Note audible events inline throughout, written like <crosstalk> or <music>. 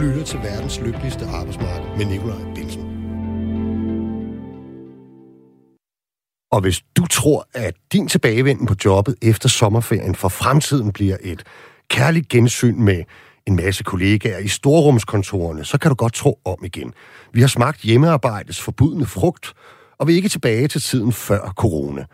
lytter til verdens lykkeligste arbejdsmarked med Nikolaj Bilsen. Og hvis du tror, at din tilbagevenden på jobbet efter sommerferien for fremtiden bliver et kærligt gensyn med en masse kollegaer i storrumskontorerne, så kan du godt tro om igen. Vi har smagt hjemmearbejdets forbudne frugt, og vi er ikke tilbage til tiden før corona.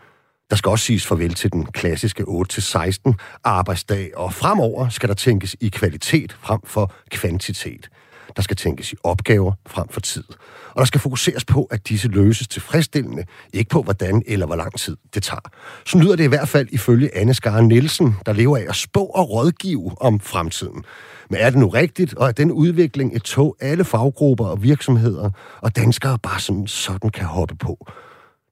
Der skal også siges farvel til den klassiske 8-16 arbejdsdag, og fremover skal der tænkes i kvalitet frem for kvantitet. Der skal tænkes i opgaver frem for tid. Og der skal fokuseres på, at disse løses tilfredsstillende, ikke på hvordan eller hvor lang tid det tager. Så lyder det i hvert fald ifølge Anne Skar Nielsen, der lever af at spå og rådgive om fremtiden. Men er det nu rigtigt, og er den udvikling et tog alle faggrupper og virksomheder og danskere bare sådan, sådan kan hoppe på?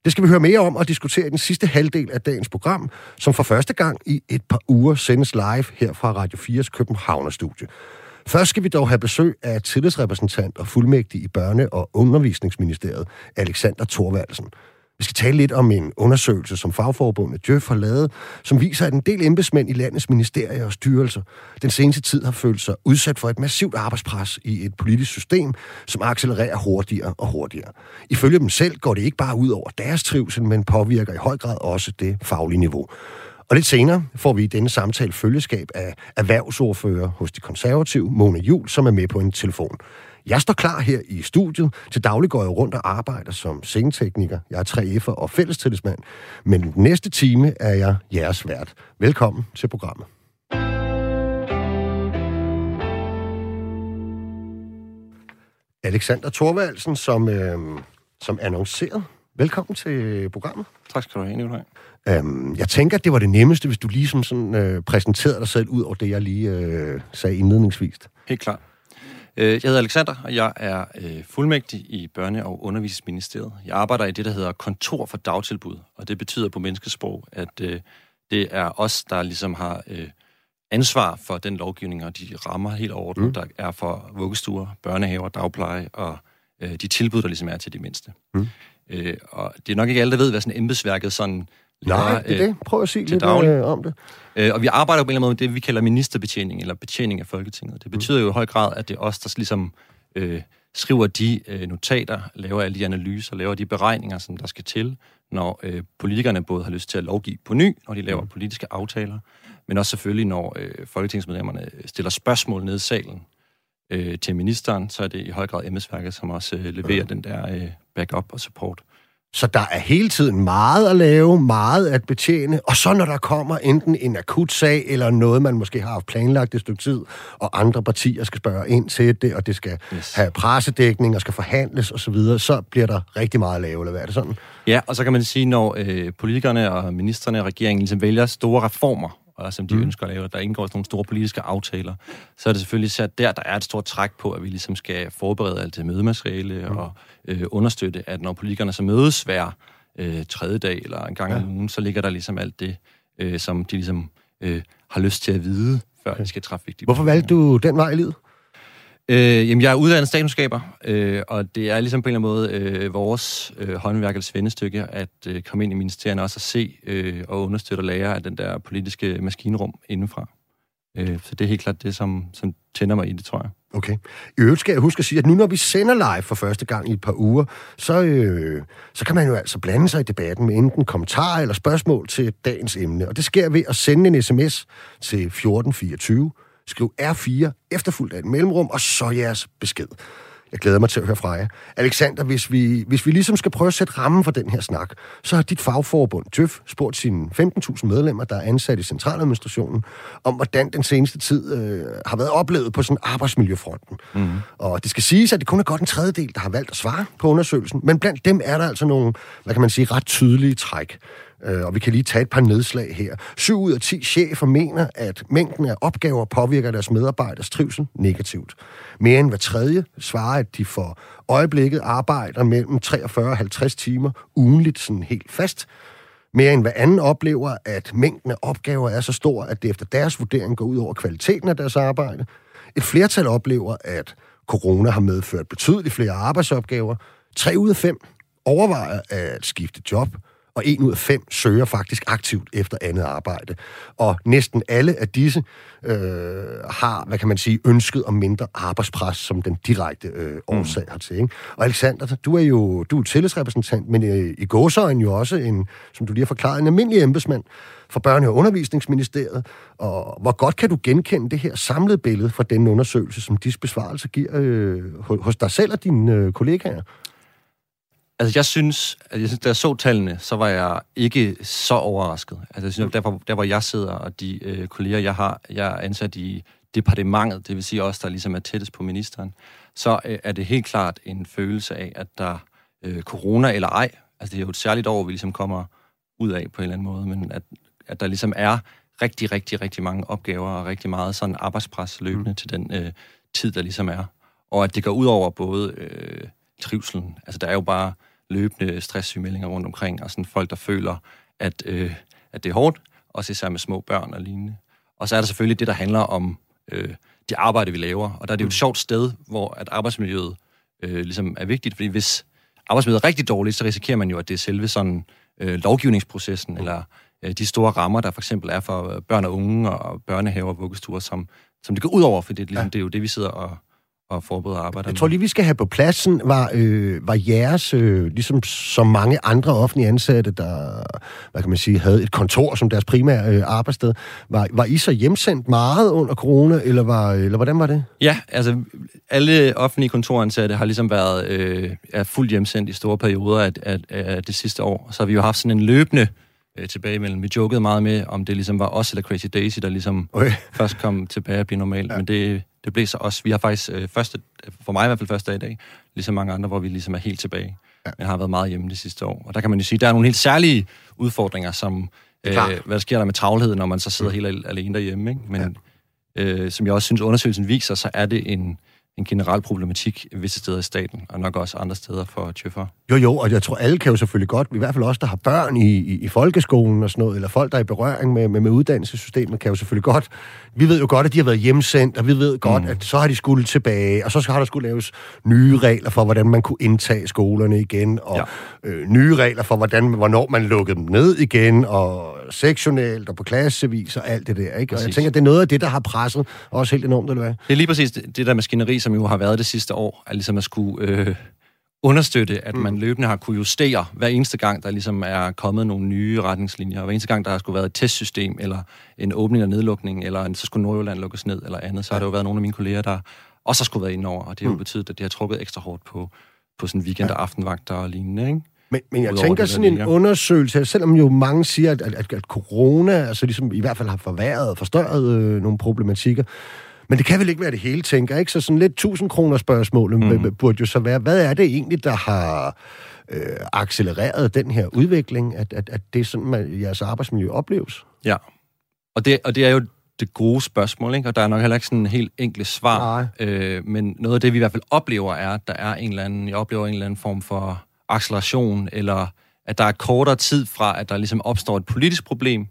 Det skal vi høre mere om og diskutere i den sidste halvdel af dagens program, som for første gang i et par uger sendes live her fra Radio 4's Københavnerstudie. Først skal vi dog have besøg af tillidsrepræsentant og fuldmægtig i Børne- og Undervisningsministeriet, Alexander Thorvaldsen. Vi skal tale lidt om en undersøgelse, som fagforbundet Djøf har lavet, som viser, at en del embedsmænd i landets ministerier og styrelser den seneste tid har følt sig udsat for et massivt arbejdspres i et politisk system, som accelererer hurtigere og hurtigere. Ifølge dem selv går det ikke bare ud over deres trivsel, men påvirker i høj grad også det faglige niveau. Og lidt senere får vi i denne samtale følgeskab af erhvervsordfører hos de konservative, Mona Jul, som er med på en telefon. Jeg står klar her i studiet. Til daglig går jeg rundt og arbejder som scenetekniker. Jeg er 3F'er og fællestillidsmand. Men den næste time er jeg jeres vært. Velkommen til programmet. Alexander Thorvaldsen, som, øh, som annonceret. Velkommen til programmet. Tak skal du have, Nikolaj. Øhm, jeg tænker, at det var det nemmeste, hvis du ligesom sådan, øh, præsenterede dig selv ud over det, jeg lige øh, sagde indledningsvis. Helt klart. Øh, jeg hedder Alexander, og jeg er øh, fuldmægtig i Børne- og Undervisningsministeriet. Jeg arbejder i det, der hedder Kontor for Dagtilbud, og det betyder på menneskesprog, at øh, det er os, der ligesom har ansvar for den lovgivning og de rammer helt overordnet, mm. der er for vuggestuer, børnehaver, dagpleje og de tilbud, der ligesom er til de mindste. Mm. og det er nok ikke alle, der ved, hvad sådan embedsværket sådan Nej, det er det. Prøv at sige lidt øh, om det. Øh, og vi arbejder på en eller anden måde med det, vi kalder ministerbetjening, eller betjening af Folketinget. Det betyder jo i høj grad, at det er os, der ligesom øh, skriver de øh, notater, laver alle de analyser, laver de beregninger, som der skal til, når øh, politikerne både har lyst til at lovgive på ny, når de laver mm. politiske aftaler, men også selvfølgelig, når øh, folketingsmedlemmerne stiller spørgsmål ned i salen øh, til ministeren, så er det i høj grad embedsværket, som også øh, leverer mm. den der øh, backup og support. Så der er hele tiden meget at lave, meget at betjene, og så når der kommer enten en akut sag, eller noget, man måske har haft planlagt et stykke tid, og andre partier skal spørge ind til det, og det skal yes. have pressedækning, og skal forhandles osv., så, videre, så bliver der rigtig meget at lave, eller hvad er det sådan? Ja, og så kan man sige, når øh, politikerne og ministerne og regeringen ligesom vælger store reformer, og som de mm. ønsker at lave, der indgår nogle store politiske aftaler, så er det selvfølgelig sat der, der er et stort træk på, at vi ligesom skal forberede alt det mødemateriale mm. og øh, understøtte, at når politikerne så mødes hver øh, tredje dag eller en gang ja. om ugen, så ligger der ligesom alt det, øh, som de ligesom øh, har lyst til at vide, før okay. de skal træffe vigtige Hvorfor valgte du den vej i livet? Øh, jamen, jeg er uddannet statskundskaber, øh, og det er ligesom på en eller anden måde øh, vores øh, håndværk eller svendestykke at øh, komme ind i ministerierne også og se øh, og understøtte og lære af den der politiske maskinrum indenfra. Øh, så det er helt klart det, som, som tænder mig i det, tror jeg. Okay. I øvrigt skal jeg huske at sige, at nu når vi sender live for første gang i et par uger, så, øh, så kan man jo altså blande sig i debatten med enten kommentarer eller spørgsmål til dagens emne. Og det sker ved at sende en sms til 1424 Skriv R4 efterfulgt af et mellemrum, og så jeres besked. Jeg glæder mig til at høre fra jer. Alexander, hvis vi, hvis vi ligesom skal prøve at sætte rammen for den her snak, så har dit fagforbund, TØF, spurgt sine 15.000 medlemmer, der er ansat i centraladministrationen, om hvordan den seneste tid øh, har været oplevet på sådan arbejdsmiljøfronten. Mm. Og det skal siges, at det kun er godt en tredjedel, der har valgt at svare på undersøgelsen, men blandt dem er der altså nogle, hvad kan man sige, ret tydelige træk. Øh, og vi kan lige tage et par nedslag her. 7 ud af 10 chefer mener, at mængden af opgaver påvirker deres medarbejders trivsel negativt. Mere end hver tredje svarer, at de for øjeblikket arbejder mellem 43 og 50 timer ugenligt sådan helt fast. Mere end hver anden oplever, at mængden af opgaver er så stor, at det efter deres vurdering går ud over kvaliteten af deres arbejde. Et flertal oplever, at corona har medført betydeligt flere arbejdsopgaver. 3 ud af 5 overvejer at skifte job – og en ud af fem søger faktisk aktivt efter andet arbejde. Og næsten alle af disse øh, har, hvad kan man sige, ønsket om mindre arbejdspres som den direkte øh, årsag mm. hertil. Ikke? Og Alexander, du er jo du er tillidsrepræsentant, men øh, i gåsøjen jo også en, som du lige har forklaret, en almindelig embedsmand for Børne- og Undervisningsministeriet. Og hvor godt kan du genkende det her samlede billede fra den undersøgelse, som disse besvarelser giver øh, hos dig selv og dine øh, kollegaer? Altså, jeg synes, at jeg synes, da jeg så tallene, så var jeg ikke så overrasket. Altså, jeg synes, der, hvor, der, hvor jeg sidder, og de øh, kolleger, jeg har, jeg er ansat i departementet, det vil sige os, der ligesom er tættest på ministeren, så øh, er det helt klart en følelse af, at der øh, corona eller ej, altså det er jo et særligt år, vi ligesom kommer ud af på en eller anden måde, men at, at der ligesom er rigtig, rigtig, rigtig mange opgaver og rigtig meget sådan arbejdspres løbende mm. til den øh, tid, der ligesom er. Og at det går ud over både øh, trivselen. Altså, der er jo bare løbende stresssygemeldinger rundt omkring, og sådan folk, der føler, at, øh, at det er hårdt, også især med små børn og lignende. Og så er der selvfølgelig det, der handler om øh, det arbejde, vi laver. Og der er det jo et sjovt sted, hvor at arbejdsmiljøet øh, ligesom er vigtigt, fordi hvis arbejdsmiljøet er rigtig dårligt, så risikerer man jo, at det er selve sådan øh, lovgivningsprocessen, eller øh, de store rammer, der for eksempel er for børn og unge og børnehaver og vuggestuer, som, som det går ud over, for det, ligesom, ja. det er jo det, vi sidder og, og forberede arbejder Jeg tror lige, vi skal have på pladsen, var, øh, var jeres, øh, ligesom så mange andre offentlige ansatte, der, hvad kan man sige, havde et kontor som deres primære øh, arbejdssted, var, var I så hjemsendt meget under corona, eller, var, eller hvordan var det? Ja, altså alle offentlige kontoransatte har ligesom været øh, er fuldt hjemsendt i store perioder af, af, af det sidste år. Så har vi jo haft sådan en løbende øh, tilbage imellem. Vi jokede meget med, om det ligesom var os eller Crazy Daisy, der ligesom okay. først kom tilbage og blive normalt. Ja. Men det, det blev så også. Vi har faktisk øh, første, for mig i hvert fald første dag i dag, ligesom mange andre, hvor vi ligesom er helt tilbage. Ja. Men har været meget hjemme de sidste år. Og der kan man jo sige, der er nogle helt særlige udfordringer, som øh, hvad sker der med travlhed, når man så sidder mm. helt alene derhjemme. Ikke? Men ja. øh, som jeg også synes, undersøgelsen viser, så er det en, en generel problematik visse steder i staten, og nok også andre steder for tjøffer. Jo, jo, og jeg tror, alle kan jo selvfølgelig godt, i hvert fald også, der har børn i, i, i folkeskolen og sådan noget, eller folk, der er i berøring med, med, med uddannelsessystemet, kan jo selvfølgelig godt, vi ved jo godt, at de har været hjemsendt, og vi ved godt, mm. at så har de skulle tilbage, og så har der skulle laves nye regler for, hvordan man kunne indtage skolerne igen, og ja. øh, nye regler for, hvordan, hvornår man lukkede dem ned igen, og sektionelt, og på klassevis, og alt det der, ikke? Og jeg tænker, det er noget af det, der har presset også helt enormt, eller hvad? Det er lige præcis det, det der maskineri, som jo har været det sidste år, at ligesom at skulle øh, understøtte, at mm. man løbende har kunne justere hver eneste gang, der ligesom er kommet nogle nye retningslinjer, hver eneste gang, der har skulle været et testsystem, eller en åbning og nedlukning, eller en, så skulle Nordjylland lukkes ned, eller andet, så har der jo været nogle af mine kolleger, der også har skulle været ind over, og det har jo mm. betydet, at det har trukket ekstra hårdt på, på sådan weekend- og aftenvagter og lignende, ikke? Men, men jeg tænker det, sådan en undersøgelse, selvom jo mange siger, at, at, at corona altså ligesom i hvert fald har forværret og forstørret øh, nogle problematikker, men det kan vel ikke være det hele, tænker ikke? Så sådan lidt 1000 kroner spørgsmål mm. burde jo så være, hvad er det egentlig, der har øh, accelereret den her udvikling, at, at, at det er sådan, at jeres arbejdsmiljø opleves? Ja, og det, og det er jo det gode spørgsmål, ikke? og der er nok heller ikke sådan en helt enkelt svar. Øh, men noget af det, vi i hvert fald oplever, er, at der er en eller anden, jeg oplever en eller anden form for acceleration, eller at der er kortere tid fra, at der ligesom opstår et politisk problem,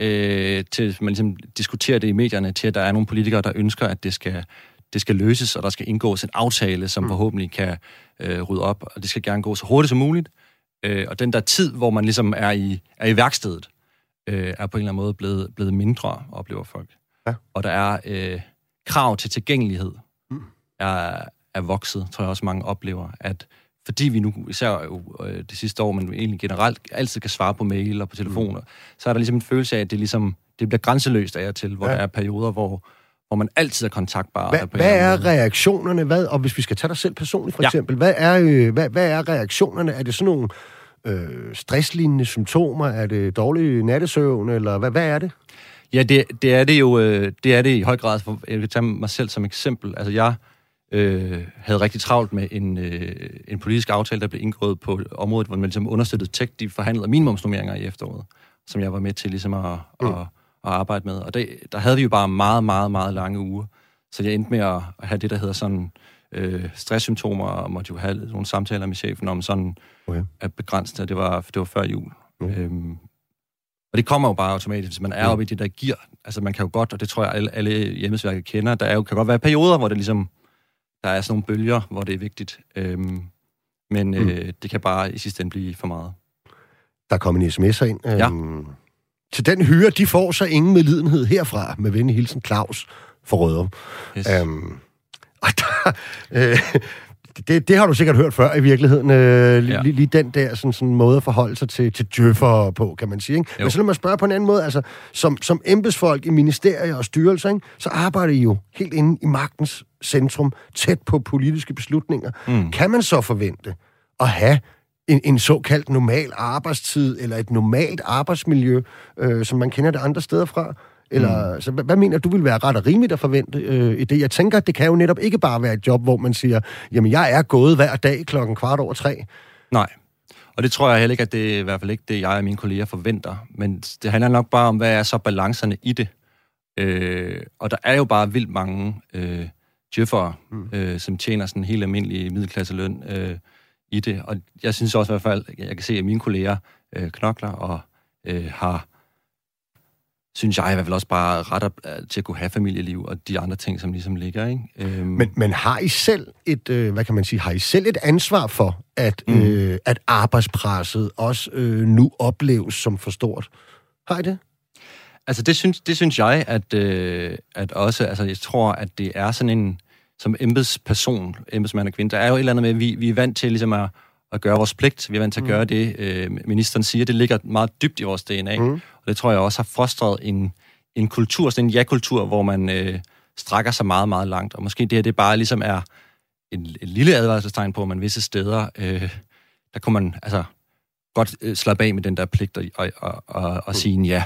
øh, til man ligesom diskuterer det i medierne, til at der er nogle politikere, der ønsker, at det skal, det skal løses, og der skal indgås en aftale, som mm. forhåbentlig kan øh, rydde op, og det skal gerne gå så hurtigt som muligt. Øh, og den der tid, hvor man ligesom er i, er i værkstedet, øh, er på en eller anden måde blevet, blevet mindre, oplever folk. Ja. Og der er øh, krav til tilgængelighed, mm. er, er vokset, tror jeg også mange oplever, at fordi vi nu, især jo øh, det sidste år, men egentlig generelt altid kan svare på mail og på telefoner, mm. så er der ligesom en følelse af, at det ligesom det bliver grænseløst af og til, hvor ja. der er perioder, hvor, hvor man altid er kontaktbar. Hvad, hvad er måde. reaktionerne? Hvad, og hvis vi skal tage dig selv personligt, for ja. eksempel, hvad er, øh, hvad, hvad er reaktionerne? Er det sådan nogle øh, stresslignende symptomer? Er det dårlig nattesøvn, eller hvad, hvad er det? Ja, det, det er det jo øh, det er det i høj grad. Jeg vil tage mig selv som eksempel. Altså, jeg øh, havde rigtig travlt med en, øh, en politisk aftale, der blev indgået på området, hvor man ligesom understøttede tech, de forhandlede minimumsnummeringer i efteråret, som jeg var med til ligesom at, mm. at, at arbejde med. Og det, der havde vi jo bare meget, meget, meget lange uger. Så jeg endte med at, at have det, der hedder sådan øh, stresssymptomer, og måtte jo have nogle samtaler med chefen om sådan okay. at begrænse det. Det var, det var før jul. Okay. Øhm, og det kommer jo bare automatisk, hvis man er oppe i det der gear. Altså man kan jo godt, og det tror jeg alle, alle hjemmesværker kender, der er jo, kan godt være perioder, hvor det ligesom der er sådan nogle bølger, hvor det er vigtigt. Øhm, men mm. øh, det kan bare i sidste ende blive for meget. Der er kommet en sms ind. Ja. Øhm, til den hyre, de får så ingen medlidenhed herfra, med venlig hilsen Claus for Rødrum. Yes. Øhm, og der, <laughs> øh, det, det har du sikkert hørt før i virkeligheden. Øh, lige, Ja. lige, lige den der sådan, sådan måde at forholde sig til, til djøffer på, kan man sige. Ikke? Jo. Men så lad mig spørge på en anden måde. Altså, som, som embedsfolk i ministerier og styrelser, ikke, så arbejder I jo helt inde i magtens centrum, tæt på politiske beslutninger. Mm. Kan man så forvente at have en, en såkaldt normal arbejdstid, eller et normalt arbejdsmiljø, øh, som man kender det andre steder fra? Eller, mm. så, hvad, hvad mener du vil være ret og rimeligt at forvente øh, i det? Jeg tænker, at det kan jo netop ikke bare være et job, hvor man siger, jamen jeg er gået hver dag klokken kvart over tre. Nej. Og det tror jeg heller ikke, at det er i hvert fald ikke det, jeg og mine kolleger forventer. Men det handler nok bare om, hvad er så balancerne i det. Øh, og der er jo bare vildt mange øh, djøffere, mm. øh, som tjener sådan en helt almindelig middelklasseløn øh, i det. Og jeg synes også i hvert fald, jeg kan se, at mine kolleger øh, knokler og øh, har, synes jeg i hvert fald også bare ret øh, til at kunne have familieliv og de andre ting, som ligesom ligger. Ikke? Øhm, Men, men har I selv et, øh, hvad kan man sige, har I selv et ansvar for, at, mm. øh, at arbejdspresset også øh, nu opleves som for stort? Har I det? Altså, det synes, det synes jeg, at, øh, at også, altså, jeg tror, at det er sådan en, som embedsperson, embedsmand og kvinde, der er jo et eller andet med, at vi, vi er vant til ligesom at, at gøre vores pligt. Vi er vant til at gøre det, øh, ministeren siger. Det ligger meget dybt i vores DNA. Mm. Og det tror jeg også har fostret en, en kultur, sådan en ja-kultur, hvor man øh, strækker sig meget, meget langt. Og måske det her, det bare ligesom er en, en lille advarselstegn på, at man visse steder, øh, der kunne man altså godt øh, slappe af med den der pligt og, og, og, og, og sige en ja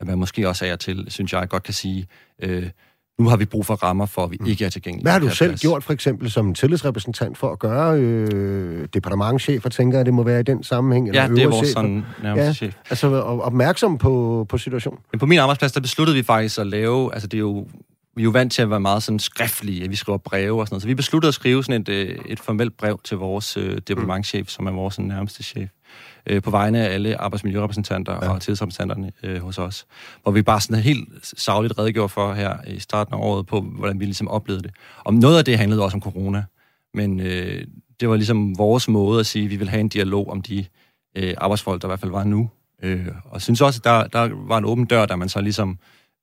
at man måske også af og til, synes jeg, godt kan sige, øh, nu har vi brug for rammer for, at vi ikke er tilgængelige. Hvad har du selv plads. gjort, for eksempel som tillidsrepræsentant, for at gøre øh, departementchef, og tænker, at det må være i den sammenhæng? Eller Ja, det er vores chefer? sådan nærmeste Ja, chef. altså opmærksom på, på situationen. Men på min arbejdsplads, der besluttede vi faktisk at lave, altså det er jo, vi er jo vant til at være meget sådan skriftlige, at vi skriver breve og sådan noget, så vi besluttede at skrive sådan et, øh, et formelt brev til vores øh, departementchef, som er vores sådan, nærmeste chef, øh, på vegne af alle arbejdsmiljørepræsentanter ja. og tillidsrepræsentanterne øh, hos os, hvor vi bare sådan helt savligt redegjorde for her i starten af året på, hvordan vi ligesom oplevede det. Om noget af det handlede også om corona, men øh, det var ligesom vores måde at sige, at vi vil have en dialog om de øh, arbejdsfolk, der i hvert fald var nu. Øh, og synes også, at der, der var en åben dør, der man så ligesom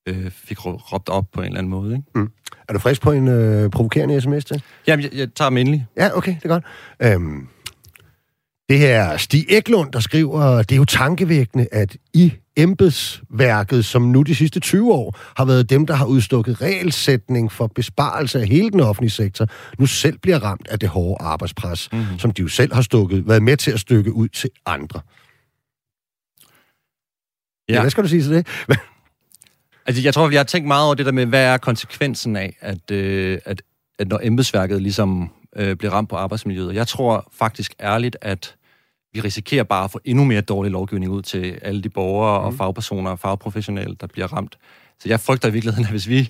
øh, fik råb- råbt op på en eller anden måde. Ikke? Er du frisk på en øh, provokerende sms til? Jamen, jeg, jeg tager dem endelig. Ja, okay, det er godt. Øhm, det her Stig Eklund, der skriver, det er jo tankevækkende, at I embedsværket, som nu de sidste 20 år har været dem, der har udstukket regelsætning for besparelse af hele den offentlige sektor, nu selv bliver ramt af det hårde arbejdspres, mm-hmm. som de jo selv har stukket, været med til at stykke ud til andre. Ja, Ja. hvad skal du sige til det? <laughs> Altså, jeg tror, vi har tænkt meget over det der med, hvad er konsekvensen af, at, øh, at, at når embedsværket ligesom øh, bliver ramt på arbejdsmiljøet. Jeg tror faktisk ærligt, at vi risikerer bare at få endnu mere dårlig lovgivning ud til alle de borgere mm. og fagpersoner og fagprofessionelle, der bliver ramt. Så jeg frygter i virkeligheden, at hvis vi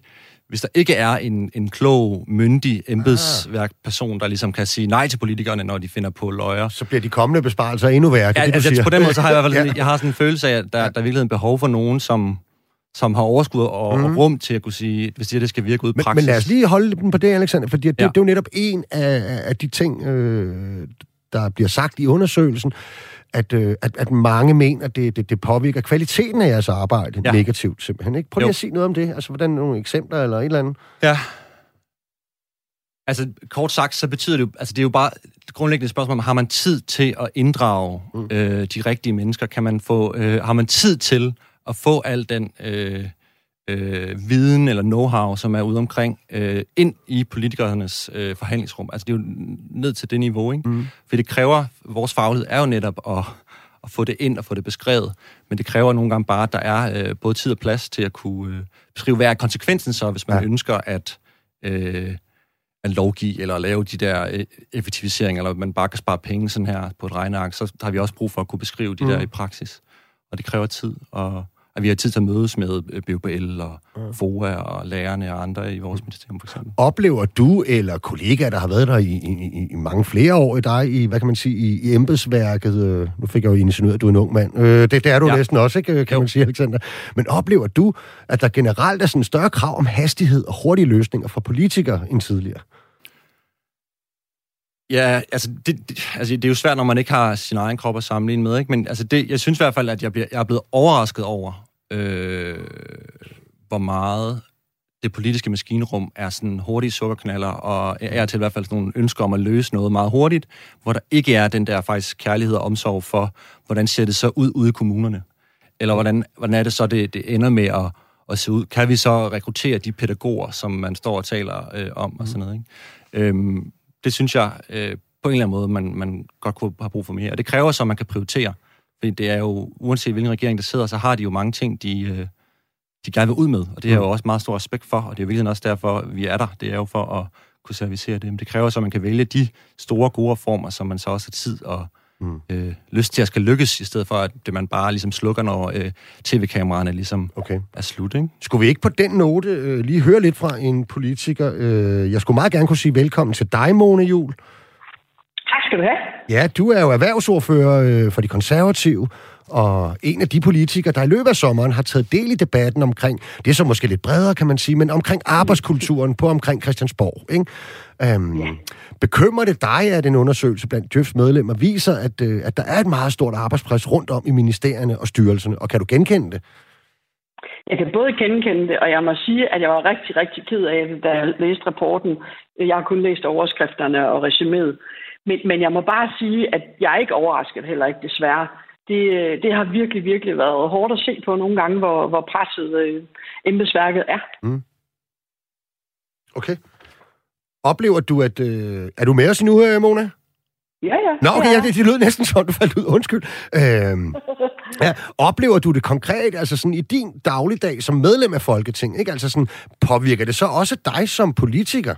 hvis der ikke er en, en klog, myndig embedsværkperson, der ligesom kan sige nej til politikerne, når de finder på løjer, Så bliver de kommende besparelser endnu værre, det, Ja, det, altså, siger. på den måde, så har jeg i hvert fald <laughs> Ja. ja. jeg har sådan en følelse af, at der, der er virkelig en behov for nogen, som, som har overskud og, mm. og rum til at kunne sige, hvis det, det skal virke ud i praksis. men lad os lige holde den på det, Alexander, fordi det, ja. Ja. det er jo netop en af, af de ting, øh, der bliver sagt i undersøgelsen, at, øh, at, at mange mener, at det, det, det påvirker kvaliteten af jeres arbejde ja. Negativt simpelthen. Ikke? Prøv lige Jo. at sige noget om det. Altså, hvordan nogle eksempler eller et eller andet. Ja. Altså, kort sagt, så betyder det jo, altså det er jo bare et grundlæggende spørgsmål, har man tid til at inddrage mm. øh, de rigtige mennesker? Kan man få, øh, har man tid til at få al den øh, øh, viden eller know-how, som er ude omkring, øh, ind i politikernes øh, forhandlingsrum? Altså, det er jo ned til det niveau, ikke? Mm. For det kræver, vores faglighed er jo netop at, at få det ind og få det beskrevet, men det kræver nogle gange bare, at der er øh, både tid og plads til at kunne øh, beskrive, hvad er konsekvensen så, hvis man Ja. ønsker at øh, at lovgive eller lave de der øh, effektiviseringer, eller man bare kan spare penge sådan her på et regneark, så har vi også brug for at kunne beskrive de mm. der i praksis. Og det kræver tid, og at vi har tid til at mødes med øh, BUPL og. FOA og lærerne og andre i vores ministerium for eksempel. Oplever du eller kollegaer, der har været der i, i, i- mange flere år i dig, i, hvad kan man sige, i, i embedsværket, øh, nu fik jeg jo insinueret, at du er en ung mand, øh, det, det er du. Ja. næsten også, ikke, kan Jo. man sige, Alexander. Men oplever du, at der generelt er sådan en større krav om hastighed og hurtige løsninger fra politikere end tidligere? Ja, altså det, det, altså det er jo svært, når man ikke har sin egen krop at sammenligne med, ikke? men altså det, jeg synes i hvert fald, at jeg, bliver, jeg er blevet overrasket over, øh, hvor meget det politiske maskinrum er sådan hurtige sukkerknaller, og er til i hvert fald sådan nogle ønsker om at løse noget meget hurtigt, hvor der ikke er den der faktisk kærlighed og omsorg for, hvordan ser det så ud ude i kommunerne? Eller hvordan, hvordan er det så, det, det ender med at, at se ud? Kan vi så rekruttere de pædagoger, som man står og taler øh, om og sådan noget? Ikke? Øhm, det synes jeg øh, på en eller anden måde, man, man godt kunne have brug for mere. Og det kræver så, at man kan prioritere. Fordi det er jo, uanset hvilken regering der sidder, så har de jo mange ting, de, øh, de gerne vil ud med. Og det er jo mm. også meget stor respekt for, og det er virkelig også derfor, vi er der. Det er jo for at kunne servicere det. Men det kræver så, at man kan vælge de store, gode reformer, som man så også har tid og mm. øh, lyst til at skal lykkes, i stedet for, at det man bare ligesom slukker, når øh, tv-kameraerne ligesom okay. er slut. Ikke? Skulle vi ikke på den note øh, lige høre lidt fra en politiker? Øh, jeg skulle meget gerne kunne sige velkommen til dig, Mone Jul. Tak skal du have. Ja, du er jo erhvervsordfører øh, for de konservative, og en af de politikere, der i løbet af sommeren har taget del i debatten omkring, det er så måske lidt bredere, kan man sige, men omkring arbejdskulturen på omkring Christiansborg. Ikke? Øhm, ja. Bekymrer det dig, at en undersøgelse blandt Djøfs medlemmer viser, at, øh, at der er et meget stort arbejdspres rundt om i ministerierne og styrelserne, og kan du genkende det? Jeg kan både genkende det, og jeg må sige, at jeg var rigtig, rigtig ked af det, da jeg læste rapporten. Jeg har kun læst overskrifterne og resuméet. Men, men jeg må bare sige, at jeg er ikke overrasket heller ikke, desværre det, det har virkelig, virkelig været hårdt at se på nogle gange, hvor, hvor presset øh, embedsværket er. Mm. Okay. Oplever du, at... Øh, er du med os nu, øh, Mona? Ja, ja. Nå, okay, ja, det, det lød næsten som, du faldt ud. Undskyld. Øhm, ja, oplever du det konkret, altså sådan i din dagligdag som medlem af Folketinget, ikke? Altså sådan, påvirker det så også dig som politiker?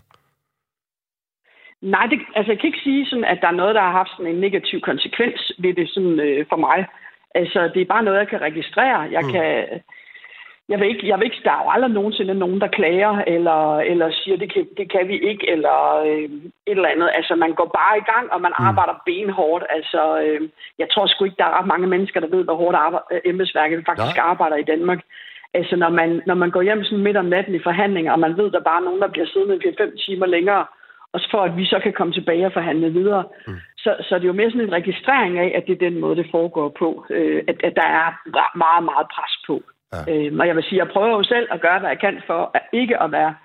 Nej, det, altså jeg kan ikke sige, sådan, at der er noget, der har haft sådan en negativ konsekvens ved det sådan, øh, for mig. Altså, det er bare noget, jeg kan registrere. Jeg mm. kan... Jeg vil, ikke, jeg vil ikke, der er jo aldrig nogensinde nogen, der klager, eller, eller siger, det kan, det kan vi ikke, eller øh, et eller andet. Altså, man går bare i gang, og man mm. arbejder benhårdt. Altså, øh, jeg tror sgu ikke, der er ret mange mennesker, der ved, hvor hårdt arbejde, øh, embedsværket faktisk ja. arbejder i Danmark. Altså, når man, når man går hjem sådan midt om natten i forhandlinger, og man ved, der bare er nogen, der bliver siddende i 5 timer længere, og for at vi så kan komme tilbage og forhandle videre. Mm. Så, så det er jo mere sådan en registrering af, at det er den måde, det foregår på. Øh, at, at der er meget, meget pres på. Ja. Øh, og jeg vil sige, jeg prøver jo selv at gøre, hvad jeg kan for at ikke at være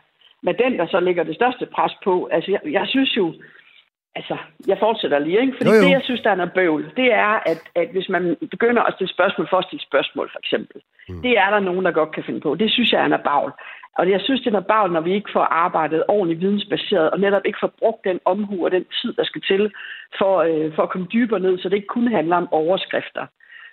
med den, der så ligger det største pres på. Altså, jeg, jeg synes jo, altså, jeg fortsætter lige, ikke? Fordi jo, jo. det, jeg synes, der er noget bøvl, det er, at, at hvis man begynder at stille spørgsmål for at stille spørgsmål, for eksempel, mm. det er der nogen, der godt kan finde på. Det synes jeg er en bagl. Og jeg synes, det er bag, når vi ikke får arbejdet ordentligt vidensbaseret, og netop ikke får brugt den omhu og den tid, der skal til, for, øh, for at komme dybere ned, så det ikke kun handler om overskrifter.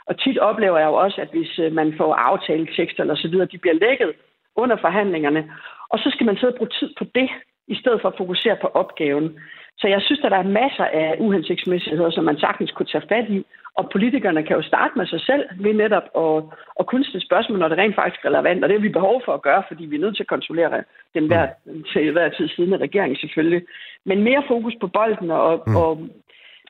Og tit oplever jeg jo også, at hvis øh, man får aftaletekster eller så videre, de bliver lækket under forhandlingerne, og så skal man sidde og bruge tid på det, i stedet for at fokusere på opgaven. Så jeg synes, at der er masser af uhensigtsmæssigheder, som man sagtens kunne tage fat i, og politikerne kan jo starte med sig selv ved netop at, at kunne stille spørgsmål, når det rent faktisk er relevant. Og det har vi behov for at gøre, fordi vi er nødt til at kontrollere den hver, til hver tid siddende regering selvfølgelig. Men mere fokus på bolden og, mm. og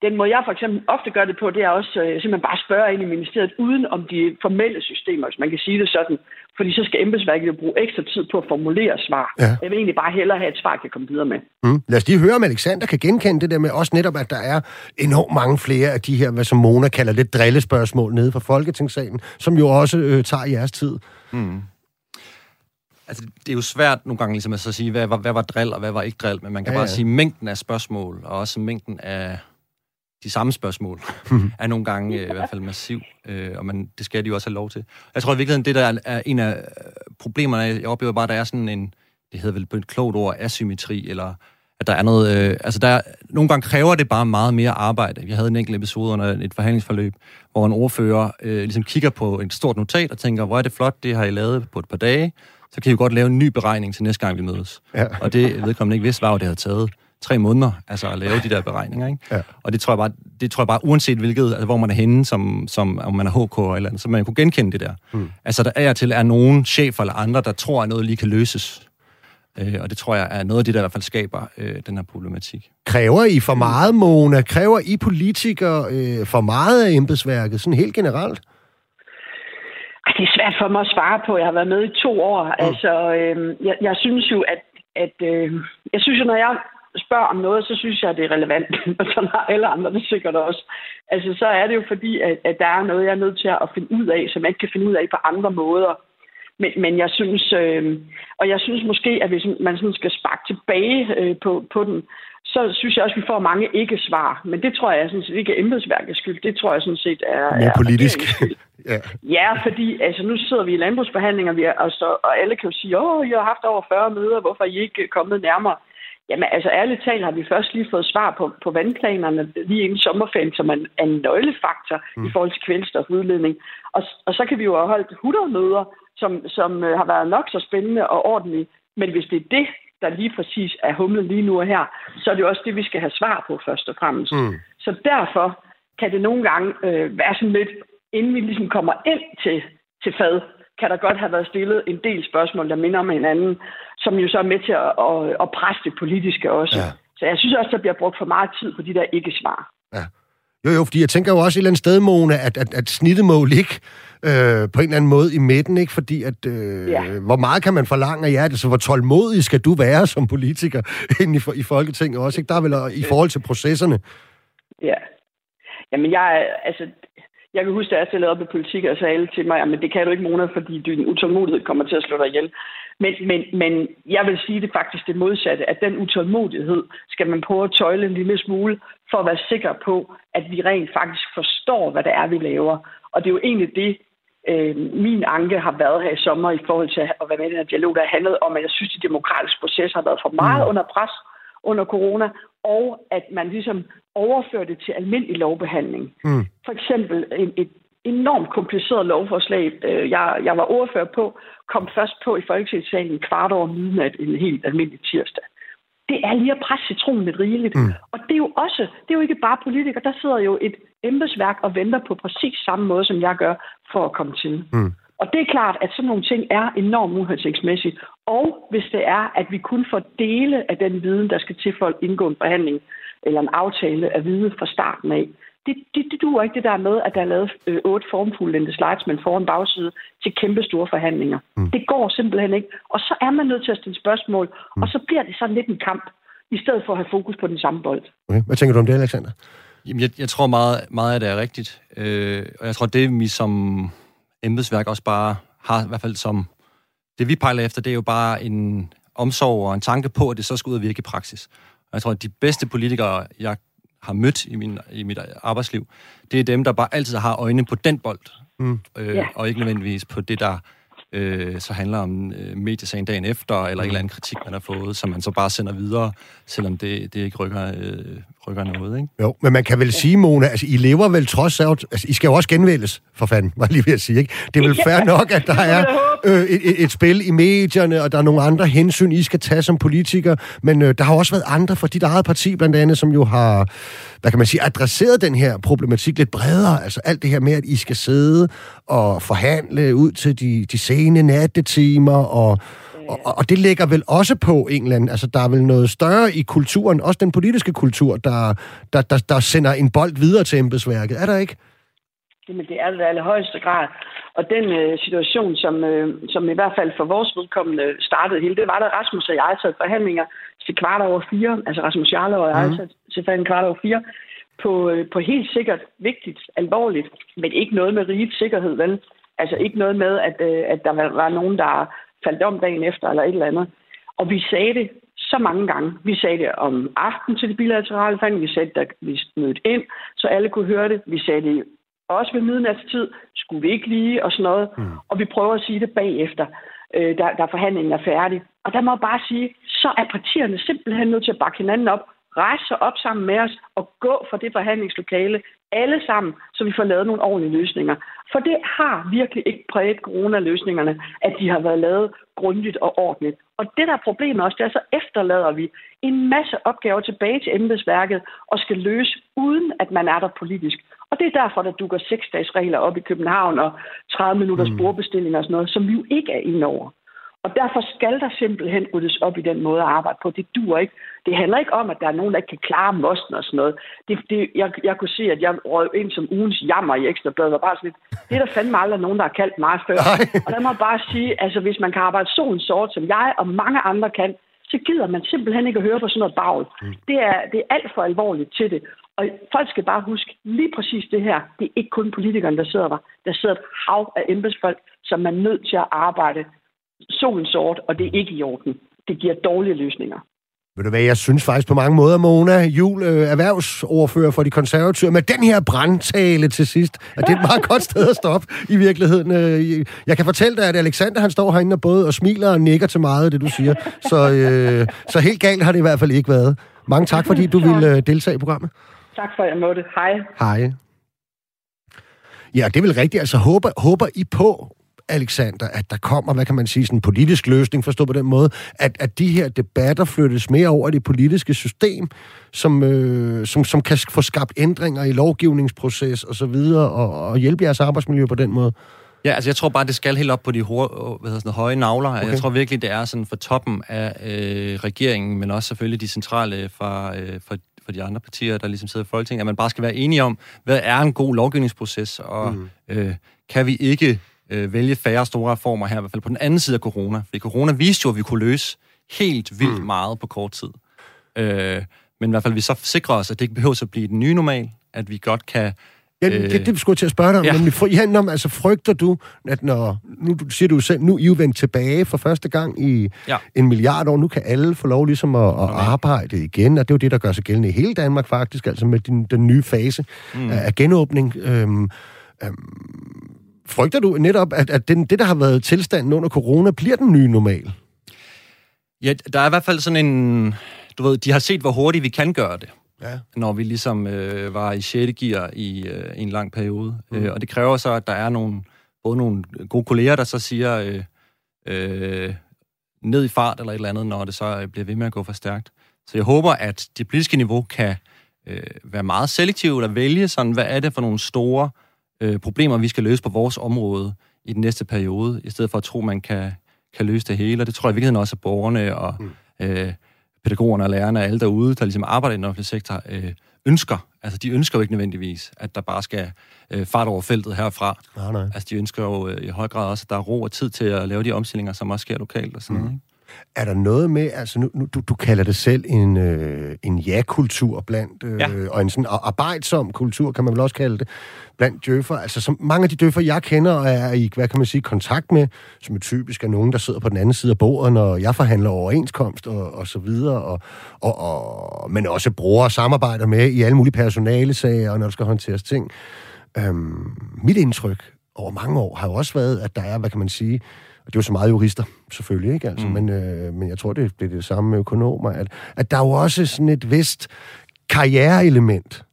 den måde, jeg for eksempel ofte gør det på, det er også øh, simpelthen bare spørge ind i ministeriet, uden om de formelle systemer, hvis man kan sige det sådan. Fordi så skal embedsværket jo bruge ekstra tid på at formulere svar. Ja. Jeg vil egentlig bare hellere have et svar, jeg kan komme videre med. Mm. Lad os lige høre, om Alexander kan genkende det der med også netop, at der er enormt mange flere af de her, hvad som Mona kalder lidt drillespørgsmål nede fra Folketingssalen, som jo også øh, tager jeres tid. Mm. Altså, det er jo svært nogle gange ligesom at så sige, hvad var, hvad var drill og hvad var ikke drill, men man kan ja, bare ja. sige mængden af spørgsmål, og også mængden af de samme spørgsmål, er nogle gange øh, i hvert fald massiv, øh, og man, det skal de jo også have lov til. Jeg tror i virkeligheden, det der er en af problemerne, jeg oplever bare, at der er sådan en, det hedder vel på et klogt ord, asymmetri, eller at der er noget, øh, altså der, nogle gange kræver det bare meget mere arbejde. Vi havde en enkelt episode under et forhandlingsforløb, hvor en ordfører øh, ligesom kigger på et stort notat og tænker, hvor er det flot, det har I lavet på et par dage, så kan I jo godt lave en ny beregning til næste gang, vi mødes. Ja. Og det vedkommende ikke vidste, hvad det havde taget tre måneder, altså at lave de der beregninger. Ikke? Ja. Og det tror, jeg bare, det tror jeg bare, uanset hvilket, altså, hvor man er henne, som, som, om man er HK eller andet, så man kunne genkende det der. Mm. Altså der er til er nogen chefer eller andre, der tror, at noget lige kan løses. Øh, og det tror jeg er noget af det, der i hvert fald skaber øh, den her problematik. Kræver I for meget, Mona? Kræver I politikere øh, for meget af embedsværket, sådan helt generelt? Det er svært for mig at svare på. Jeg har været med i to år. Mm. Altså, øh, jeg, jeg synes jo, at, at øh, jeg synes jo, når jeg spørger om noget, så synes jeg, det er relevant. <laughs> Og sådan har alle andre det sikkert også. Altså, så er det jo fordi, at, at der er noget, jeg er nødt til at finde ud af, som jeg ikke kan finde ud af på andre måder. Men, men jeg synes, øh, og jeg synes måske, at hvis man sådan skal sparke tilbage øh, på, på den, så synes jeg også, at vi får mange ikke-svar. Men det tror jeg sådan set ikke er embedsværkets skyld. Det tror jeg sådan set er... Mere er politisk. <laughs> ja. ja, fordi altså, nu sidder vi i landbrugsforhandlinger, vi er, og, så, og alle kan jo sige, åh, jeg har haft over 40 møder, hvorfor er I ikke kommet nærmere? Jamen altså ærligt talt har vi først lige fået svar på, på vandplanerne lige inden sommerferien, som er en, en nøglefaktor mm. i forhold til kvælstofudledning. Og, og så kan vi jo have holdt 100 møder, som, som øh, har været nok så spændende og ordentlige. Men hvis det er det, der lige præcis er humlet lige nu og her, så er det jo også det, vi skal have svar på først og fremmest. Mm. Så derfor kan det nogle gange øh, være sådan lidt, inden vi ligesom kommer ind til, til fad, kan der godt have været stillet en del spørgsmål, der minder om hinanden, som jo så er med til at, at, at presse det politiske også. Ja. Så jeg synes også, der bliver brugt for meget tid på de der ikke-svar. Ja. Jo, jo, fordi jeg tænker jo også et eller andet sted, Mona, at, at, at snittet må ligge øh, på en eller anden måde i midten, ikke? Fordi at, øh, ja. hvor meget kan man forlange af jer? Altså, hvor tålmodig skal du være <laughs> som politiker inde i, i Folketinget også, ikke? Der er vel i forhold til processerne. Ja. Jamen, jeg, altså, jeg kan huske, at jeg stillede op i politik, og sagde alle til mig, at det kan du ikke, Mona, fordi din utålmodighed kommer til at slå dig ihjel. Men, men, men jeg vil sige det faktisk det modsatte, at den utålmodighed skal man prøve at tøjle en lille smule, for at være sikker på, at vi rent faktisk forstår, hvad det er, vi laver. Og det er jo egentlig det, øh, min anke har været her i sommer i forhold til at være med i den her dialog, der handlede om, at jeg synes, at de demokratiske processer har været for meget mm. under pres under corona, og at man ligesom overfører det til almindelig lovbehandling. Mm. For eksempel et, et enormt kompliceret lovforslag, øh, jeg, jeg var ordfører på, kom først på i Folketingssalen kvart over midnat en helt almindelig tirsdag. Det er lige at presse citronen lidt rigeligt. Mm. Og det er jo også, det er jo ikke bare politikere, der sidder jo et embedsværk og venter på præcis samme måde, som jeg gør, for at komme til. Mm. Og det er klart, at sådan nogle ting er enormt uhensigtsmæssigt. Og hvis det er, at vi kun får dele af den viden, der skal til for at indgå en forhandling eller en aftale af vide fra starten af, det, det, det duer ikke det der med, at der er lavet øh, otte formfulde slides med en foran bagside til kæmpe store forhandlinger. Mm. Det går simpelthen ikke. Og så er man nødt til at stille spørgsmål, mm. og så bliver det sådan lidt en kamp, i stedet for at have fokus på den samme bold. Okay. Hvad tænker du om det, Alexander? Jamen, jeg, jeg tror meget, meget af det er rigtigt. Øh, og jeg tror, det vi som embedsværk også bare har, i hvert fald som det vi pejler efter, det er jo bare en omsorg og en tanke på, at det så skal ud og virke i praksis. Og jeg tror, at de bedste politikere, jeg har mødt i, min, i mit arbejdsliv, det er dem, der bare altid har øjne på den bold, mm. øh, ja. og ikke nødvendigvis på det, der øh, så handler om øh, mediesagen dagen efter, eller en eller anden kritik, man har fået, som man så bare sender videre, selvom det, det ikke rykker, øh, rykker noget, ikke? Jo, men man kan vel sige, Mona, altså I lever vel trods alt, altså I skal jo også genvælges, for fanden, var lige ved at sige, ikke? Det er vel fair nok, at der <laughs> er øh, et, et, spil i medierne, og der er nogle andre hensyn, I skal tage som politiker, men øh, der har også været andre fra dit eget parti, blandt andet, som jo har, hvad kan man sige, adresseret den her problematik lidt bredere, altså alt det her med, at I skal sidde og forhandle ud til de, de sene nattetimer, og og, og det ligger vel også på en eller anden, altså der er vel noget større i kulturen, også den politiske kultur, der, der, der, der sender en bold videre til embedsværket. Er der ikke? Jamen det er det allerhøjeste grad. Og den øh, situation, som, øh, som i hvert fald for vores vedkommende startede hele, det var der Rasmus og jeg sad forhandlinger til kvart over fire, altså Rasmus Jarlov og jeg mm. sad til forhandlinger kvart over fire, på, øh, på helt sikkert vigtigt, alvorligt, men ikke noget med rigets sikkerhed, vel? Altså ikke noget med, at, øh, at der var, nogen, der faldt om dagen efter eller et eller andet. Og vi sagde det så mange gange. Vi sagde det om aften til de bilaterale forhandlinger. Vi sagde det, da vi mødte ind, så alle kunne høre det. Vi sagde det også ved midnatstid. Skulle vi ikke lige og sådan noget. Mm. Og vi prøver at sige det bagefter, øh, da, da forhandlingen er færdig. Og der må jeg bare sige, så er partierne simpelthen nødt til at bakke hinanden op rejse sig op sammen med os og gå fra det forhandlingslokale alle sammen, så vi får lavet nogle ordentlige løsninger. For det har virkelig ikke præget coronaløsningerne, at de har været lavet grundigt og ordentligt. Og det, der er problemet også, det er, så efterlader vi en masse opgaver tilbage til embedsværket og skal løse, uden at man er der politisk. Og det er derfor, der dukker seksdagsregler op i København og 30 minutters mm. bordbestilling og sådan noget, som vi jo ikke er inde over. Og derfor skal der simpelthen ryddes op i den måde at arbejde på. Det dur ikke. Det handler ikke om, at der er nogen, der ikke kan klare mosten og sådan noget. Det, det, jeg, jeg kunne se, at jeg røg ind som ugens jammer i Ekstrabladet, og bare sådan lidt, det er der fandme aldrig nogen, der har kaldt mig før. og der må bare sige, altså hvis man kan arbejde solen sort, som jeg og mange andre kan, så gider man simpelthen ikke at høre på sådan noget bagl. Mm. Det, er, det er alt for alvorligt til det. Og folk skal bare huske, lige præcis det her, det er ikke kun politikerne, der sidder der. Der sidder et hav af embedsfolk, som er nødt til at arbejde solen sort, og det er ikke i orden. Det giver dårlige løsninger. Ved du hvad, jeg synes faktisk på mange måder, Mona Jul, øh, erhvervsordfører for de konservative, med den her brandtale til sidst, at det er et meget godt sted at stoppe i virkeligheden. Øh, jeg kan fortælle dig, at Alexander han står herinde og både og smiler og nikker til meget af det, du siger. Så, øh, så helt galt har det i hvert fald ikke været. Mange tak, fordi du ville øh, deltage i programmet. Tak for, at jeg måtte. Hej. Hej. Ja, det er vel rigtigt. Altså, håber, håber I på, Alexander, at der kommer, hvad kan man sige, sådan en politisk løsning, forstå på den måde, at, at de her debatter flyttes mere over i det politiske system, som, øh, som, som kan få skabt ændringer i lovgivningsproces og så videre, og, og hjælpe jeres arbejdsmiljø på den måde? Ja, altså jeg tror bare, det skal helt op på de hår, hvad hedder sådan, høje navler. Okay. Jeg tror virkelig, det er sådan for toppen af øh, regeringen, men også selvfølgelig de centrale fra, øh, fra, fra de andre partier, der ligesom sidder i Folketinget, at man bare skal være enige om, hvad er en god lovgivningsproces, og mm. øh, kan vi ikke øh, vælge færre store reformer her, i hvert fald på den anden side af corona. Fordi corona viste jo, at vi kunne løse helt vildt mm. meget på kort tid. Øh, men i hvert fald, vi så sikrer os, at det ikke behøver at blive den nye normal, at vi godt kan Ja, det, det, det skulle jeg til at spørge dig om. Ja. Nemlig, ja, om, altså, frygter du, at når... Nu siger du selv, nu er I vendt tilbage for første gang i ja. en milliard år. Nu kan alle få lov ligesom at, at okay. arbejde igen, og det er jo det, der gør sig gældende i hele Danmark faktisk, altså med din, den nye fase mm. af, af genåbning. Øhm, øhm, frygter du netop, at, at den, det, der har været tilstanden under corona, bliver den nye normal? Ja, der er i hvert fald sådan en... Du ved, de har set, hvor hurtigt vi kan gøre det. Ja. Når vi ligesom øh, var i 6. gear i øh, en lang periode. Mm. Øh, og det kræver så, at der er nogle, både nogle gode kolleger, der så siger øh, øh, ned i fart eller et eller andet, når det så øh, bliver ved med at gå for stærkt. Så jeg håber, at det politiske niveau kan øh, være meget selektivt og vælge sådan, hvad er det for nogle store øh, problemer, vi skal løse på vores område i den næste periode, i stedet for at tro, man kan, kan løse det hele. Og det tror jeg i virkeligheden også, at borgerne og mm. øh, pædagogerne og lærerne og alle derude, der ligesom arbejder i den offentlige sektor, øh, ønsker. Altså, de ønsker jo ikke nødvendigvis, at der bare skal øh, fart over feltet herfra. Nej, nej. Altså, de ønsker jo øh, i høj grad også, at der er ro og tid til at lave de omstillinger, som også sker lokalt og sådan mm. noget. Ikke? Er der noget med, altså nu, nu du, du kalder det selv en, øh, en ja-kultur blandt, øh, ja. og en sådan arbejdsom kultur, kan man vel også kalde det, blandt døffer. Altså som mange af de døffer, jeg kender og er i, hvad kan man sige, kontakt med, som er typisk er nogen, der sidder på den anden side af bordet, når jeg forhandler overenskomst og, og så videre, og, og, og, men også bruger og samarbejder med i alle mulige personalesager, og når der skal håndteres ting. Øhm, mit indtryk over mange år har jo også været, at der er, hvad kan man sige, og det er jo så meget jurister, selvfølgelig, ikke? Altså, mm. men, øh, men jeg tror, det, det er det samme med økonomer, at, at der er jo også sådan et vist karriereelement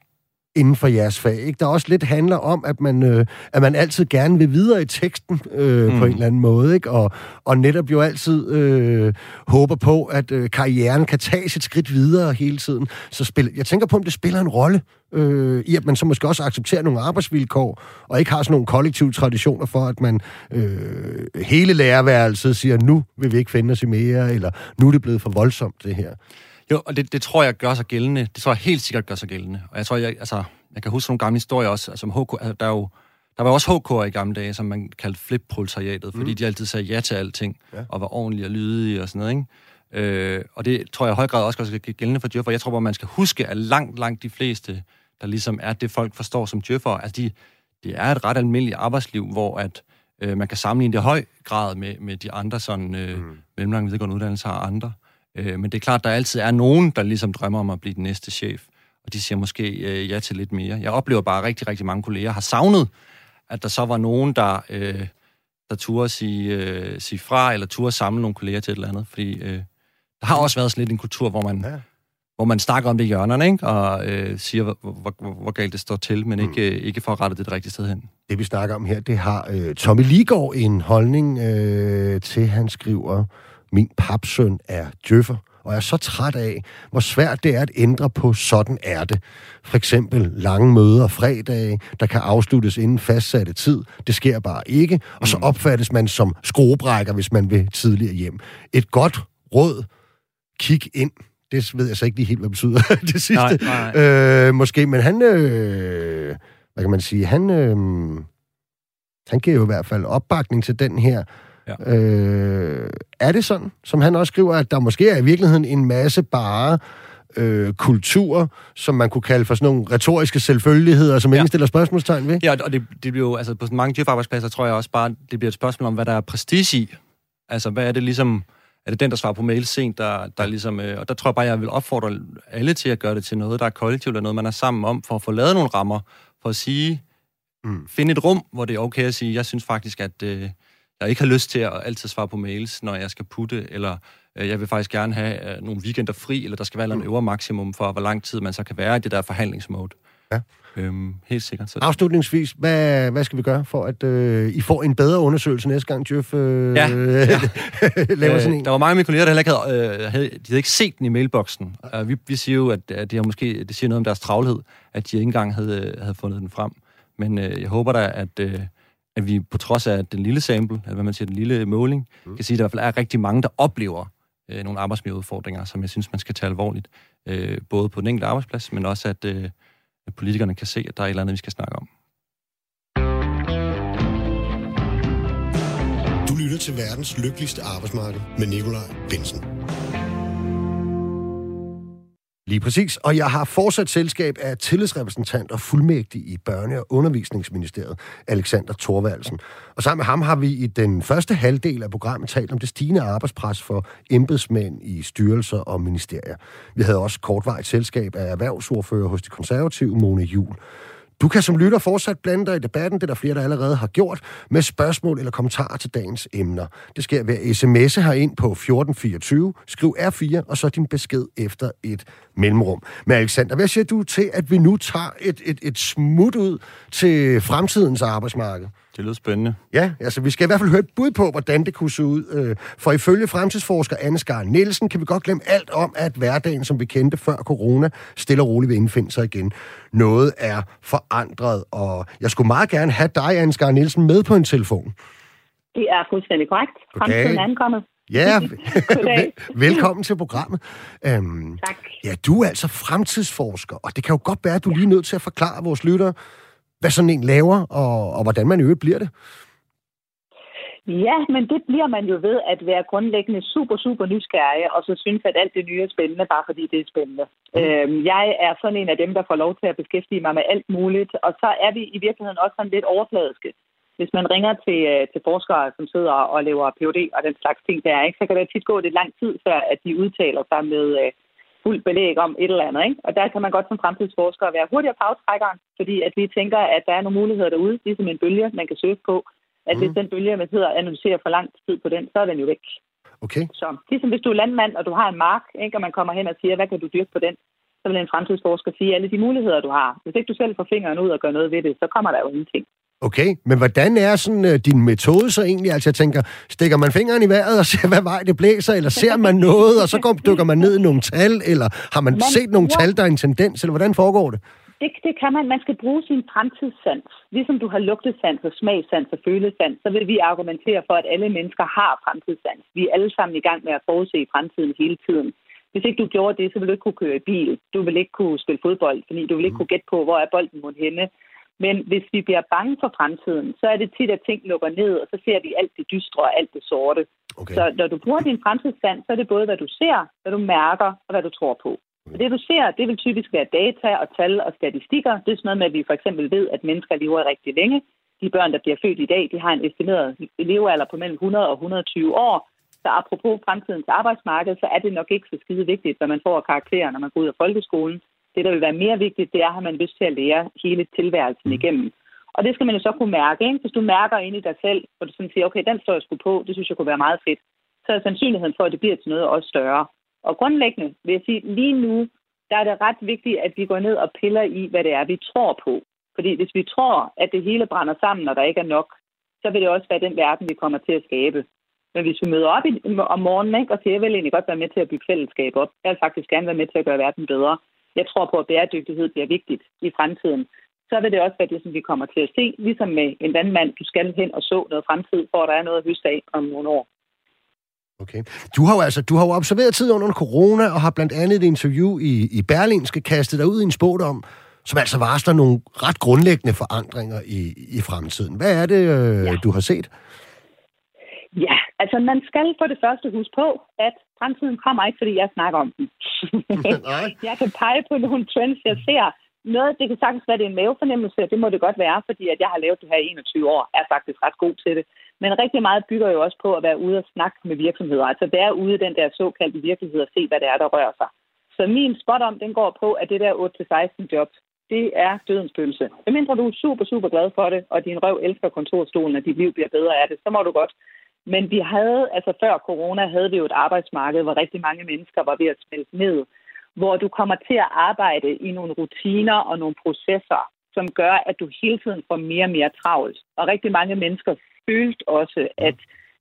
inden for jeres fag. Ikke? Der også lidt handler om, at man, øh, at man altid gerne vil videre i teksten øh, mm. på en eller anden måde, ikke? Og, og netop jo altid øh, håber på, at øh, karrieren kan tage et skridt videre hele tiden. Så spil, jeg tænker på, om det spiller en rolle øh, i, at man så måske også accepterer nogle arbejdsvilkår, og ikke har sådan nogle kollektive traditioner for, at man øh, hele lærerværelset siger, nu vil vi ikke finde os i mere, eller nu er det blevet for voldsomt, det her. Jo, og det, det tror jeg gør sig gældende. Det tror jeg helt sikkert gør sig gældende. Og jeg tror, jeg, altså, jeg kan huske nogle gamle historier også. Altså, HK, altså, der, er jo, der var også HK'er i gamle dage, som man kaldte flip-proletariatet, fordi mm. de altid sagde ja til alting, ja. og var ordentlige og lydige og sådan noget, ikke? Øh, og det tror jeg i høj grad også sig gældende for djøffer. Jeg tror bare, man skal huske, at langt, langt de fleste, der ligesom er det, folk forstår som djøffer, altså de, det er et ret almindeligt arbejdsliv, hvor at øh, man kan sammenligne det i høj grad med, med de andre sådan øh, mm. mellemlange videregående uddannelser og andre. Øh, men det er klart, der altid er nogen, der ligesom drømmer om at blive den næste chef. Og de siger måske øh, ja til lidt mere. Jeg oplever bare, at rigtig, rigtig mange kolleger har savnet, at der så var nogen, der, øh, der turde sige, øh, sige fra, eller turde samle nogle kolleger til et eller andet. Fordi øh, der har også været sådan lidt en kultur, hvor man, ja. hvor man snakker om det i hjørnerne, ikke? og øh, siger, hvor, hvor, hvor, galt det står til, men ikke, mm. ikke for at rette det det rigtige sted hen. Det, vi snakker om her, det har øh, Tommy Ligård en holdning øh, til. Han skriver, min papsøn er djøffer, og jeg er så træt af, hvor svært det er at ændre på sådan er det. For eksempel lange møder fredag, der kan afsluttes inden fastsatte tid. Det sker bare ikke, og så mm. opfattes man som skruebrækker, hvis man vil tidligere hjem. Et godt råd, kig ind. Det ved jeg så ikke lige helt, hvad det betyder, <laughs> det sidste. Nej, nej. Øh, måske, men han, øh, hvad kan man sige, han, øh, han giver jo i hvert fald opbakning til den her Ja. Øh, Er det sådan, som han også skriver, at der måske er i virkeligheden en masse bare øh, kultur, som man kunne kalde for sådan nogle retoriske selvfølgeligheder, som ja. ingen stiller spørgsmålstegn ved? Ja, og det, det bliver jo, altså på mange djøfarbejdspladser, tror jeg også bare, det bliver et spørgsmål om, hvad der er prestige i. Altså, hvad er det ligesom, er det den, der svarer på mail sent, der, der ligesom, øh, og der tror jeg bare, jeg vil opfordre alle til at gøre det til noget, der er kollektivt, og noget, man er sammen om, for at få lavet nogle rammer, for at sige, mm. finde et rum, hvor det er okay at sige, jeg synes faktisk, at øh, jeg ikke har lyst til at altid svare på mails, når jeg skal putte, eller øh, jeg vil faktisk gerne have øh, nogle weekender fri, eller der skal være mm. en øvre maksimum for, hvor lang tid man så kan være i det der forhandlingsmode. Ja. Øhm, helt sikkert. Så... Afslutningsvis, hvad, hvad skal vi gøre for, at øh, I får en bedre undersøgelse næste gang, Jeff øh, ja, ja. <laughs> laver sådan en? Øh, der var mange af mine kolleger, der heller ikke havde, øh, havde, de havde ikke set den i mailboksen. Uh, vi, vi siger jo, at, at det, har måske, det siger noget om deres travlhed, at de ikke engang havde, havde fundet den frem. Men øh, jeg håber da, at, øh, at vi på trods af den lille sample, eller hvad man siger, den lille måling, mm. kan sige, at der i hvert fald er rigtig mange, der oplever øh, nogle arbejdsmiljøudfordringer, som jeg synes, man skal tage alvorligt. Øh, både på den enkelte arbejdsplads, men også at, øh, at politikerne kan se, at der er et eller andet, vi skal snakke om. Du lytter til verdens lykkeligste arbejdsmarked med Nikolaj Bensen. Lige præcis. Og jeg har fortsat selskab af tillidsrepræsentant og fuldmægtig i Børne- og Undervisningsministeriet, Alexander Thorvaldsen. Og sammen med ham har vi i den første halvdel af programmet talt om det stigende arbejdspres for embedsmænd i styrelser og ministerier. Vi havde også kortvarigt selskab af erhvervsordfører hos de konservative, Mone Jul. Du kan som lytter fortsat blande dig i debatten, det er der flere, der allerede har gjort, med spørgsmål eller kommentarer til dagens emner. Det sker ved at sms'e herind på 1424, skriv R4, og så din besked efter et mellemrum. Men Alexander, hvad siger du til, at vi nu tager et, et, et smut ud til fremtidens arbejdsmarked? Det lyder spændende. Ja, altså vi skal i hvert fald høre et bud på, hvordan det kunne se ud. Øh, for ifølge fremtidsforsker Anne Skar Nielsen kan vi godt glemme alt om, at hverdagen, som vi kendte før corona, stille og roligt vil indfinde sig igen. Noget er forandret, og jeg skulle meget gerne have dig, Anne Skar Nielsen, med på en telefon. Det er fuldstændig korrekt. Fremtiden er ankommet. Ja, <laughs> velkommen til programmet. Um, tak. Ja, du er altså fremtidsforsker, og det kan jo godt være, at du er lige nødt til at forklare vores lyttere, hvad sådan en laver, og, og hvordan man i øvrigt bliver det? Ja, men det bliver man jo ved at være grundlæggende super, super nysgerrig, og så synes, at alt det nye er spændende, bare fordi det er spændende. Mm. Øhm, jeg er sådan en af dem, der får lov til at beskæftige mig med alt muligt, og så er vi i virkeligheden også sådan lidt overfladiske. Hvis man ringer til, øh, til forskere, som sidder og laver PhD og den slags ting der, ikke, så kan det tit gå lidt lang tid, før at de udtaler sig med, øh, fuldt belæg om et eller andet. Ikke? Og der kan man godt som fremtidsforsker være hurtigere på aftrækkeren, fordi at vi tænker, at der er nogle muligheder derude, ligesom en bølge, man kan søge på. At mm. hvis den bølge, man sidder og analyserer for lang tid på den, så er den jo væk. Okay. Så ligesom hvis du er landmand, og du har en mark, ikke, og man kommer hen og siger, hvad kan du dyrke på den, så vil en fremtidsforsker sige alle de muligheder, du har. Hvis ikke du selv får fingeren ud og gør noget ved det, så kommer der jo ingenting. Okay, men hvordan er sådan uh, din metode så egentlig? Altså jeg tænker, stikker man fingeren i vejret og ser, <laughs> hvad vej det blæser, eller ser man noget, og så går, dykker man ned i nogle tal, eller har man, man set nogle ja. tal, der er en tendens, eller hvordan foregår det? Det, det kan man. Man skal bruge sin fremtidssans. Ligesom du har lugtesans og smagsans og følesans, så vil vi argumentere for, at alle mennesker har fremtidssans. Vi er alle sammen i gang med at forudse fremtiden hele tiden. Hvis ikke du gjorde det, så vil du ikke kunne køre i bil. Du vil ikke kunne spille fodbold, fordi du vil ikke kunne gætte på, hvor er bolden mod henne. Men hvis vi bliver bange for fremtiden, så er det tit, at ting lukker ned, og så ser vi alt det dystre og alt det sorte. Okay. Så når du bruger din fremtidsstand, så er det både, hvad du ser, hvad du mærker og hvad du tror på. Og det du ser, det vil typisk være data og tal og statistikker. Det er sådan noget med, at vi for eksempel ved, at mennesker lever rigtig længe. De børn, der bliver født i dag, de har en estimeret levealder på mellem 100 og 120 år. Så apropos fremtidens arbejdsmarked, så er det nok ikke så skide vigtigt, hvad man får af karakterer, når man går ud af folkeskolen. Det, der vil være mere vigtigt, det er, at man lyst til at lære hele tilværelsen mm. igennem. Og det skal man jo så kunne mærke. Ikke? Hvis du mærker ind i dig selv, hvor du sådan siger, okay, den står jeg sgu på, det synes jeg kunne være meget fedt, så er sandsynligheden for, at det bliver til noget også større. Og grundlæggende vil jeg sige, lige nu, der er det ret vigtigt, at vi går ned og piller i, hvad det er, vi tror på. Fordi hvis vi tror, at det hele brænder sammen, når der ikke er nok, så vil det også være den verden, vi kommer til at skabe. Men hvis vi møder op i, om morgenen ikke, og siger, jeg vil egentlig godt være med til at bygge fællesskab op, jeg vil faktisk gerne være med til at gøre verden bedre, jeg tror på, at bæredygtighed bliver vigtigt i fremtiden, så vil det også være det, som vi kommer til at se, ligesom med en vandmand, du skal hen og så noget fremtid, for der er noget at høste af om nogle år. Okay. Du har jo altså du har jo observeret tid under corona, og har blandt andet et interview i, i Berlinske kastet dig ud i en spådom, som altså varsler nogle ret grundlæggende forandringer i, i fremtiden. Hvad er det, øh, ja. du har set? Ja, altså man skal for det første huske på, at fremtiden kommer ikke, fordi jeg snakker om den. <laughs> <laughs> jeg kan pege på nogle trends, jeg ser. Noget, det kan sagtens være, det er en mavefornemmelse, det må det godt være, fordi at jeg har lavet det her i 21 år, er faktisk ret god til det. Men rigtig meget bygger jo også på at være ude og snakke med virksomheder. Altså være ude i den der såkaldte virkelighed og se, hvad det er, der rører sig. Så min spot om, den går på, at det der 8-16 job, det er dødens pølse. Medmindre du er super, super glad for det, og din røv elsker kontorstolen, og dit liv bliver bedre af det, så må du godt. Men vi havde, altså før corona, havde vi jo et arbejdsmarked, hvor rigtig mange mennesker var ved at smelte ned, hvor du kommer til at arbejde i nogle rutiner og nogle processer, som gør, at du hele tiden får mere og mere travlt. Og rigtig mange mennesker følte også, at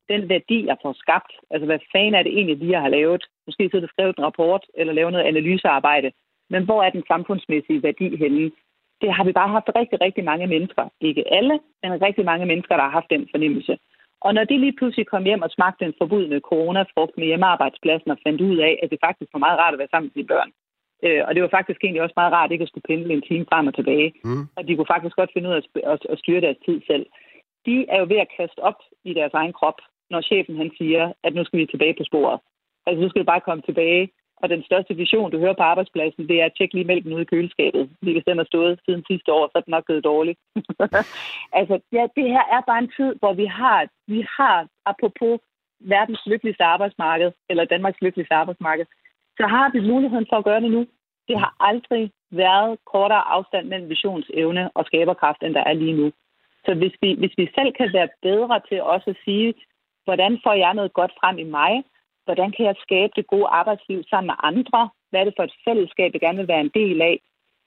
den værdi, jeg får skabt, altså hvad fanden er det egentlig, vi har lavet? Måske sidder du skrevet en rapport eller lavet noget analysearbejde, men hvor er den samfundsmæssige værdi henne? Det har vi bare haft rigtig, rigtig mange mennesker. Ikke alle, men rigtig mange mennesker, der har haft den fornemmelse. Og når de lige pludselig kom hjem og smagte en forbudne coronafrugt med hjemmearbejdspladsen og fandt ud af, at det faktisk var meget rart at være sammen med sine børn. Øh, og det var faktisk egentlig også meget rart ikke at skulle pendle en time frem og tilbage. Mm. Og de kunne faktisk godt finde ud af at styre deres tid selv. De er jo ved at kaste op i deres egen krop, når chefen han siger, at nu skal vi tilbage på sporet. Altså nu skal vi bare komme tilbage og den største vision, du hører på arbejdspladsen, det er at tjekke lige mælken ud i køleskabet. Fordi hvis den har stået siden sidste år, så er den nok gået dårligt. <laughs> altså, ja, det her er bare en tid, hvor vi har, vi har, apropos verdens lykkeligste arbejdsmarked, eller Danmarks lykkeligste arbejdsmarked, så har vi muligheden for at gøre det nu. Det har aldrig været kortere afstand mellem visionsevne og skaberkraft, end der er lige nu. Så hvis vi, hvis vi selv kan være bedre til også at sige, hvordan får jeg noget godt frem i mig, Hvordan kan jeg skabe det gode arbejdsliv sammen med andre? Hvad er det for et fællesskab, jeg gerne vil være en del af?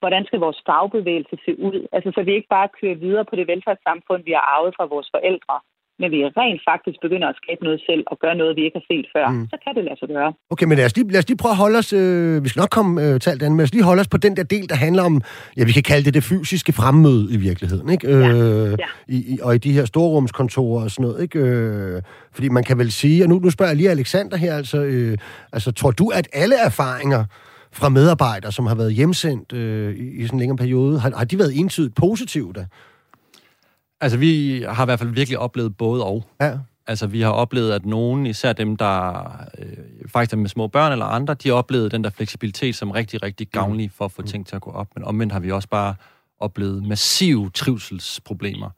Hvordan skal vores fagbevægelse se ud? Altså, så vi ikke bare kører videre på det velfærdssamfund, vi har arvet fra vores forældre, men vi rent faktisk begynder at skabe noget selv og gøre noget, vi ikke har set før, mm. så kan det lade sig gøre. Okay, men lad os lige, lad os lige prøve at holde os, øh, vi skal nok komme øh, til alt andet, men lad os lige holde os på den der del, der handler om, ja, vi kan kalde det det fysiske fremmøde i virkeligheden, ikke? Øh, ja. Ja. I, i, og i de her storrumskontorer og sådan noget, ikke? Øh, fordi man kan vel sige, og nu, nu spørger jeg lige Alexander her, altså, øh, altså tror du, at alle erfaringer fra medarbejdere, som har været hjemsendt øh, i, i sådan en længere periode, har, har de været entydigt positive da? Altså, vi har i hvert fald virkelig oplevet både og. Ja. Altså, vi har oplevet, at nogen, især dem, der øh, faktisk er med små børn eller andre, de har oplevet den der fleksibilitet som rigtig, rigtig gavnlig for at få mm. ting til at gå op. Men omvendt har vi også bare oplevet massive trivselsproblemer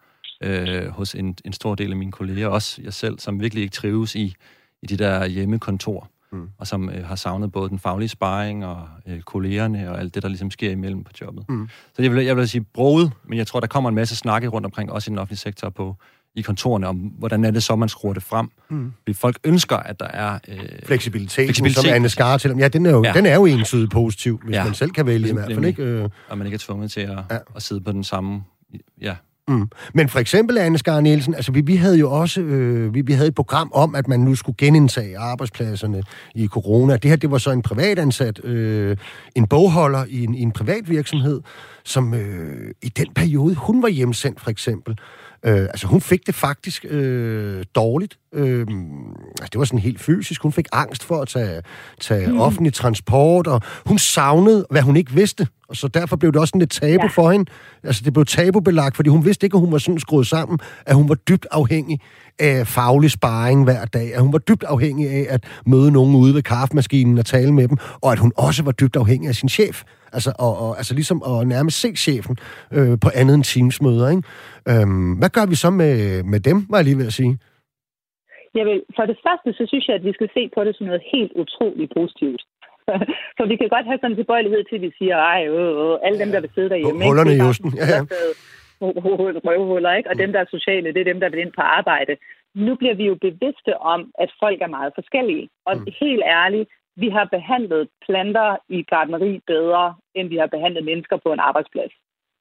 øh, hos en, en stor del af mine kolleger, også jeg selv, som virkelig ikke trives i, i de der hjemmekontor mm. og som øh, har savnet både den faglige sparring og øh, kollegerne og alt det, der ligesom sker imellem på jobbet. Mm. Så jeg vil, jeg vil sige broet, men jeg tror, der kommer en masse snakke rundt omkring, også i den offentlige sektor, på i kontorerne, om hvordan er det så, man skruer det frem. Mm. Fordi folk ønsker, at der er... Øh, fleksibilitet, fleksibilitet, som Anne Skar til dem. Ja, den er jo, ja. den er jo entydigt positiv, hvis ja. man selv kan vælge i hvert fald. Ikke? Øh. Og man ikke er tvunget til at, ja. at sidde på den samme ja, Mm. Men for eksempel, Anne Skar Nielsen, altså vi, vi havde jo også øh, vi, vi havde et program om, at man nu skulle genindtage arbejdspladserne i corona. Det her, det var så en privatansat, øh, en bogholder i en, i en privat virksomhed, som øh, i den periode, hun var hjemsendt for eksempel, Øh, altså, hun fik det faktisk øh, dårligt. Øh, altså, det var sådan helt fysisk. Hun fik angst for at tage, tage mm. offentlig transport, og hun savnede, hvad hun ikke vidste. Og så derfor blev det også sådan lidt tabu ja. for hende. Altså, det blev tabubelagt, fordi hun vidste ikke, at hun var sådan skruet sammen, at hun var dybt afhængig af faglig sparring hver dag, at hun var dybt afhængig af at møde nogen ude ved kaffemaskinen og tale med dem, og at hun også var dybt afhængig af sin chef. Altså, og, og, altså ligesom at nærmest se chefen øh, på andet end teamsmøder. Ikke? Øhm, hvad gør vi så med, med dem, var jeg lige ved at sige? Jeg vil, for det første, så synes jeg, at vi skal se på det som noget helt utroligt positivt. <laughs> for vi kan godt have sådan en tilbøjelighed til, at vi siger, ej, øh, øh, alle dem, der vil sidde derhjemme. Hullerne i osten, ja, ja. Røvhuller, ikke? Og dem, der er sociale, det er dem, der vil ind på arbejde. Nu bliver vi jo bevidste om, at folk er meget forskellige. Og mm. helt ærligt, vi har behandlet planter i gardneri bedre, end vi har behandlet mennesker på en arbejdsplads.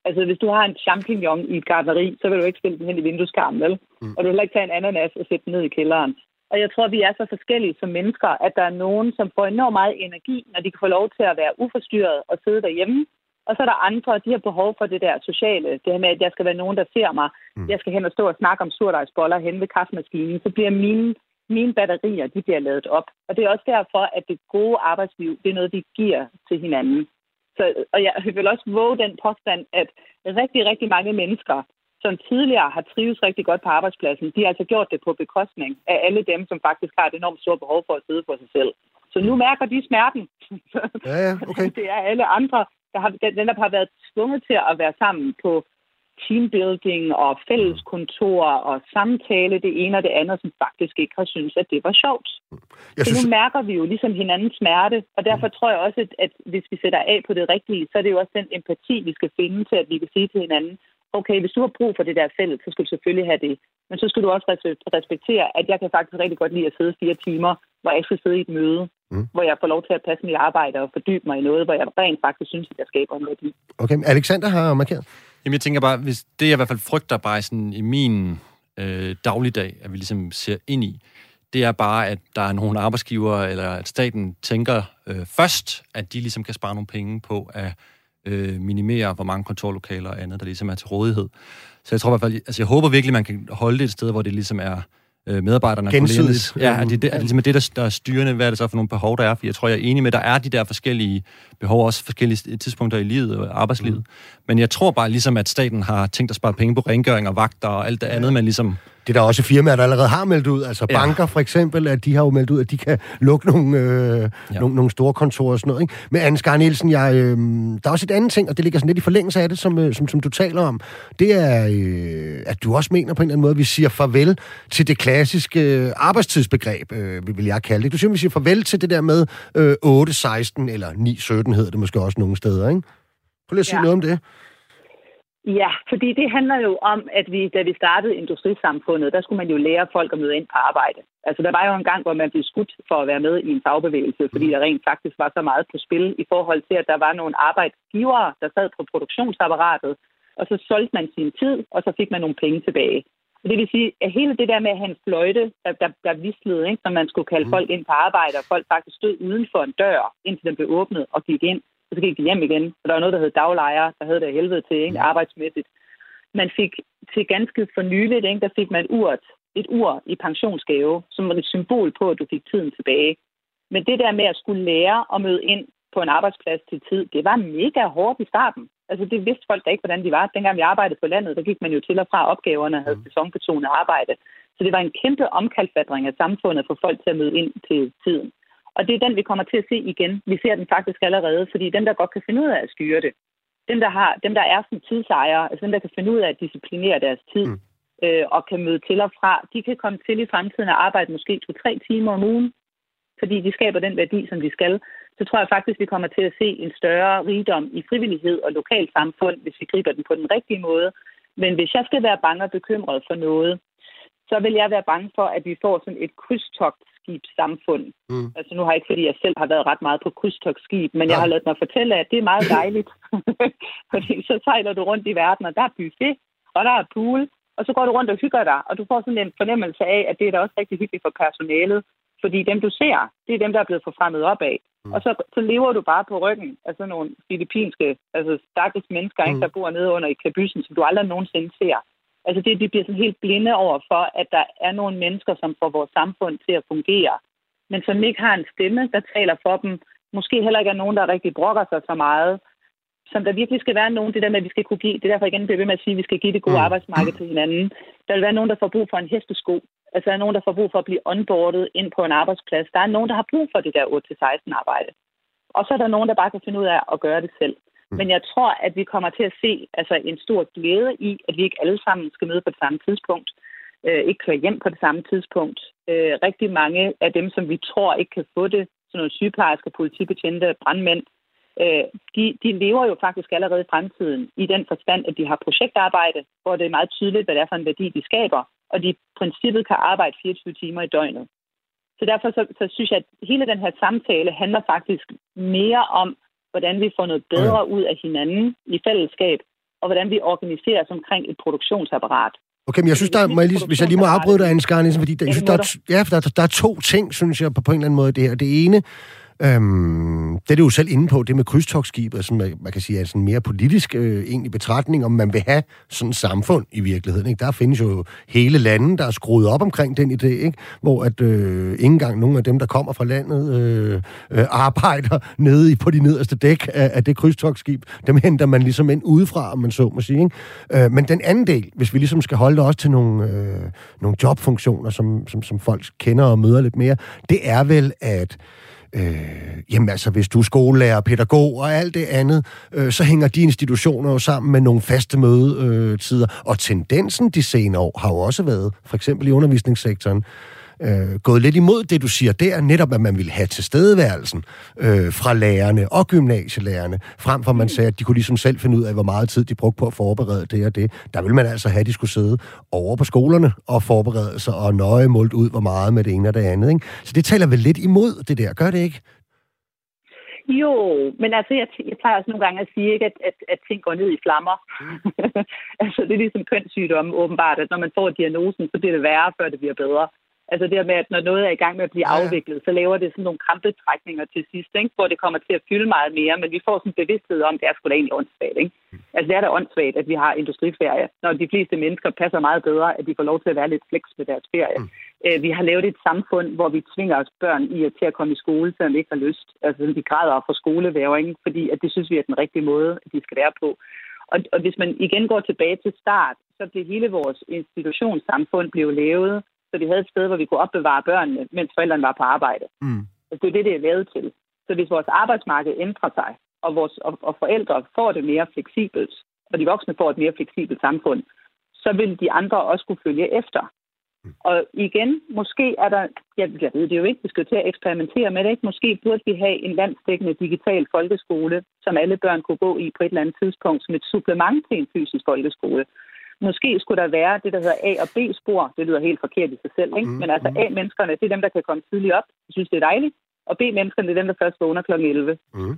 Altså, hvis du har en champignon i et gardneri, så vil du ikke spille den hen i vindueskarmen, vel? Mm. Og du vil heller ikke tage en ananas og sætte den ned i kælderen. Og jeg tror, vi er så forskellige som mennesker, at der er nogen, som får enormt meget energi, når de kan få lov til at være uforstyrret og sidde derhjemme. Og så er der andre, de har behov for det der sociale. Det her med, at jeg skal være nogen, der ser mig. Mm. Jeg skal hen og stå og snakke om surdejsboller hen ved kaffemaskinen. Så bliver mine mine batterier, de bliver lavet op. Og det er også derfor, at det gode arbejdsliv, det er noget, vi giver til hinanden. Så, og jeg vil også våge den påstand, at rigtig, rigtig mange mennesker, som tidligere har trives rigtig godt på arbejdspladsen, de har altså gjort det på bekostning af alle dem, som faktisk har et enormt stort behov for at sidde for sig selv. Så nu mærker de smerten. <laughs> Ja, ja, okay. det er alle andre, der har, den, der har været tvunget til at være sammen på teambuilding og fælleskontor og samtale, det ene og det andet, som faktisk ikke har syntes, at det var sjovt. Jeg synes... Så nu mærker vi jo ligesom hinandens smerte, og derfor tror jeg også, at, at hvis vi sætter af på det rigtige, så er det jo også den empati, vi skal finde til, at vi kan sige til hinanden, okay, hvis du har brug for det der fælles, så skal du selvfølgelig have det. Men så skal du også respektere, at jeg kan faktisk rigtig godt lide at sidde fire timer, hvor jeg skal sidde i et møde, mm. hvor jeg får lov til at passe mit arbejde og fordybe mig i noget, hvor jeg rent faktisk synes, at jeg skaber en værdi. Okay, Alexander har markeret. Jamen, jeg tænker bare, hvis det jeg i hvert fald frygter bare sådan i min øh, dagligdag, at vi ligesom ser ind i, det er bare, at der er nogle arbejdsgiver, eller at staten tænker øh, først, at de ligesom kan spare nogle penge på at øh, minimere, hvor mange kontorlokaler og andet, der ligesom er til rådighed. Så jeg tror i hvert fald, altså jeg håber virkelig, man kan holde det et sted, hvor det ligesom er øh, medarbejderne. Gensidigt. Ja, at det, det er ligesom det, der, der er styrende, hvad er det så for nogle behov, der er. For jeg tror, jeg er enig med, der er de der forskellige behov, også forskellige tidspunkter i livet og arbejdslivet. Mm. Men jeg tror bare ligesom, at staten har tænkt at spare penge på rengøring og vagter og alt det andet, man ligesom det er der også firmaer, der allerede har meldt ud. Altså ja. banker for eksempel, at de har jo meldt ud, at de kan lukke nogle, øh, ja. nogle, nogle store kontorer og sådan noget. Ikke? Men Anne Skar Nielsen, jeg, øh, der er også et andet ting, og det ligger sådan lidt i forlængelse af det, som, øh, som, som du taler om. Det er, øh, at du også mener på en eller anden måde, at vi siger farvel til det klassiske øh, arbejdstidsbegreb, øh, vil jeg kalde det. Du siger, at vi siger farvel til det der med øh, 8-16 eller 9-17 hedder det måske også nogle steder, ikke? Prøv lige at sige ja. noget om det. Ja, fordi det handler jo om, at vi, da vi startede industrisamfundet, der skulle man jo lære folk at møde ind på arbejde. Altså, der var jo en gang, hvor man blev skudt for at være med i en fagbevægelse, fordi der rent faktisk var så meget på spil i forhold til, at der var nogle arbejdsgivere, der sad på produktionsapparatet, og så solgte man sin tid, og så fik man nogle penge tilbage. Og det vil sige, at hele det der med at have en fløjte, der, der, der vislede, ikke, som man skulle kalde mm. folk ind på arbejde, og folk faktisk stod uden for en dør, indtil den blev åbnet og gik ind, så gik de hjem igen. Og der var noget, der hed daglejre, der havde det helvede til, ikke? arbejdsmæssigt. Man fik til ganske for nyligt, ikke? der fik man urt, et ur i pensionsgave, som var et symbol på, at du fik tiden tilbage. Men det der med at skulle lære at møde ind på en arbejdsplads til tid, det var mega hårdt i starten. Altså det vidste folk da ikke, hvordan de var. Dengang vi arbejdede på landet, der gik man jo til og fra opgaverne og havde mm. sæsonbetonet arbejde. Så det var en kæmpe omkalfatring af samfundet for folk til at møde ind til tiden. Og det er den, vi kommer til at se igen. Vi ser den faktisk allerede, fordi dem, der godt kan finde ud af at styre det, dem, der, har, dem, der er som tidsejere, altså dem, der kan finde ud af at disciplinere deres tid, mm. øh, og kan møde til og fra, de kan komme til i fremtiden at arbejde måske to-tre timer om ugen, fordi de skaber den værdi, som de skal. Så tror jeg faktisk, vi kommer til at se en større rigdom i frivillighed og lokalsamfund, hvis vi griber den på den rigtige måde. Men hvis jeg skal være bange og bekymret for noget, så vil jeg være bange for, at vi får sådan et krydstogtskibssamfund. Mm. Altså nu har jeg ikke, fordi jeg selv har været ret meget på krydstogtskib, men ja. jeg har ladet mig fortælle, at det er meget dejligt. <laughs> fordi så sejler du rundt i verden, og der er buffet, og der er pool, og så går du rundt og hygger dig, og du får sådan en fornemmelse af, at det er da også rigtig hyggeligt for personalet, fordi dem, du ser, det er dem, der er blevet forfremmet op af. Mm. Og så, så lever du bare på ryggen af sådan nogle filippinske, altså stakkels mennesker, mm. ikke, der bor nede under i kabysen, som du aldrig nogensinde ser. Altså det, de bliver sådan helt blinde over for, at der er nogle mennesker, som får vores samfund til at fungere, men som ikke har en stemme, der taler for dem. Måske heller ikke er nogen, der rigtig brokker sig så meget. Som der virkelig skal være nogen, det der med, at vi skal kunne give, det er derfor igen bliver ved med at sige, at vi skal give det gode mm. arbejdsmarked til hinanden. Der vil være nogen, der får brug for en hestesko. Altså der er nogen, der får brug for at blive onboardet ind på en arbejdsplads. Der er nogen, der har brug for det der 8-16 arbejde. Og så er der nogen, der bare kan finde ud af at gøre det selv. Mm. Men jeg tror, at vi kommer til at se altså, en stor glæde i, at vi ikke alle sammen skal møde på det samme tidspunkt. Øh, ikke køre hjem på det samme tidspunkt. Øh, rigtig mange af dem, som vi tror ikke kan få det, sådan nogle sygeplejersker, politibetjente, brandmænd, øh, de, de lever jo faktisk allerede i fremtiden i den forstand, at de har projektarbejde, hvor det er meget tydeligt, hvad det er for en værdi, de skaber, og de i princippet kan arbejde 24 timer i døgnet. Så derfor så, så synes jeg, at hele den her samtale handler faktisk mere om, hvordan vi får noget bedre ja. ud af hinanden i fællesskab, og hvordan vi organiserer os omkring et produktionsapparat. Okay, men jeg synes, der, må jeg lige, hvis jeg lige må afbryde dig, Anne Skarnisen, fordi der, jeg synes, der, er, ja, der, der er to ting, synes jeg, på, på en eller anden måde, det her. Det ene, Øhm, det er det jo selv inde på, det med krydstogsskibet, som man, man kan sige er sådan mere politisk øh, egentlig betragtning, om man vil have sådan et samfund i virkeligheden. Ikke? Der findes jo hele lande, der er skruet op omkring den idé, ikke? hvor at øh, ikke engang nogen af dem, der kommer fra landet, øh, øh, arbejder nede i, på de nederste dæk af, af det krydstogsskib. Dem henter man ligesom ind udefra, om man så må sige. Ikke? Øh, men den anden del, hvis vi ligesom skal holde det også til nogle, øh, nogle jobfunktioner, som, som, som folk kender og møder lidt mere, det er vel, at Øh, jamen altså, hvis du er skolelærer, pædagog og alt det andet, øh, så hænger de institutioner jo sammen med nogle faste mødetider. Og tendensen de senere år har jo også været, for eksempel i undervisningssektoren, øh, gået lidt imod det, du siger der, netop at man ville have tilstedeværelsen øh, fra lærerne og gymnasielærerne, frem for at man sagde, at de kunne ligesom selv finde ud af, hvor meget tid de brugte på at forberede det og det. Der vil man altså have, at de skulle sidde over på skolerne og forberede sig og nøje målt ud, hvor meget med det ene og det andet. Ikke? Så det taler vel lidt imod det der, gør det ikke? Jo, men altså, jeg, jeg plejer også nogle gange at sige, ikke, at, at, at ting går ned i flammer. Mm. <laughs> altså, det er ligesom kønssygdomme, åbenbart, at når man får diagnosen, så bliver det værre, før det bliver bedre. Altså det med, at når noget er i gang med at blive ja. afviklet, så laver det sådan nogle krampetrækninger til sidst, ikke? hvor det kommer til at fylde meget mere, men vi får sådan en bevidsthed om, at det er sgu da egentlig åndssvagt. Ikke? Altså det er da åndssvagt, at vi har industriferie, når de fleste mennesker passer meget bedre, at de får lov til at være lidt flex med deres ferie. Mm. Øh, vi har lavet et samfund, hvor vi tvinger os børn i at, til at komme i skole, selvom de ikke har lyst. Altså de græder for skoleværing, fordi at det synes vi er den rigtige måde, at de skal være på. Og, og hvis man igen går tilbage til start, så blev hele vores institutionssamfund blev lavet så vi havde et sted, hvor vi kunne opbevare børnene, mens forældrene var på arbejde. Mm. Altså, det er det, det er lavet til. Så hvis vores arbejdsmarked ændrer sig, og, vores, og, og forældre får det mere fleksibelt, og de voksne får et mere fleksibelt samfund, så vil de andre også kunne følge efter. Mm. Og igen, måske er der, jeg, jeg ved det jo ikke, vi skal til at eksperimentere med det, ikke? måske burde vi have en landsdækkende digital folkeskole, som alle børn kunne gå i på et eller andet tidspunkt, som et supplement til en fysisk folkeskole. Måske skulle der være det, der hedder A- og B-spor. Det lyder helt forkert i sig selv, ikke? Mm, Men altså mm. A-menneskerne, det er dem, der kan komme tidligt op. Jeg synes, det er dejligt og B-menneskerne, det er dem, der først vågner kl. 11. Mm.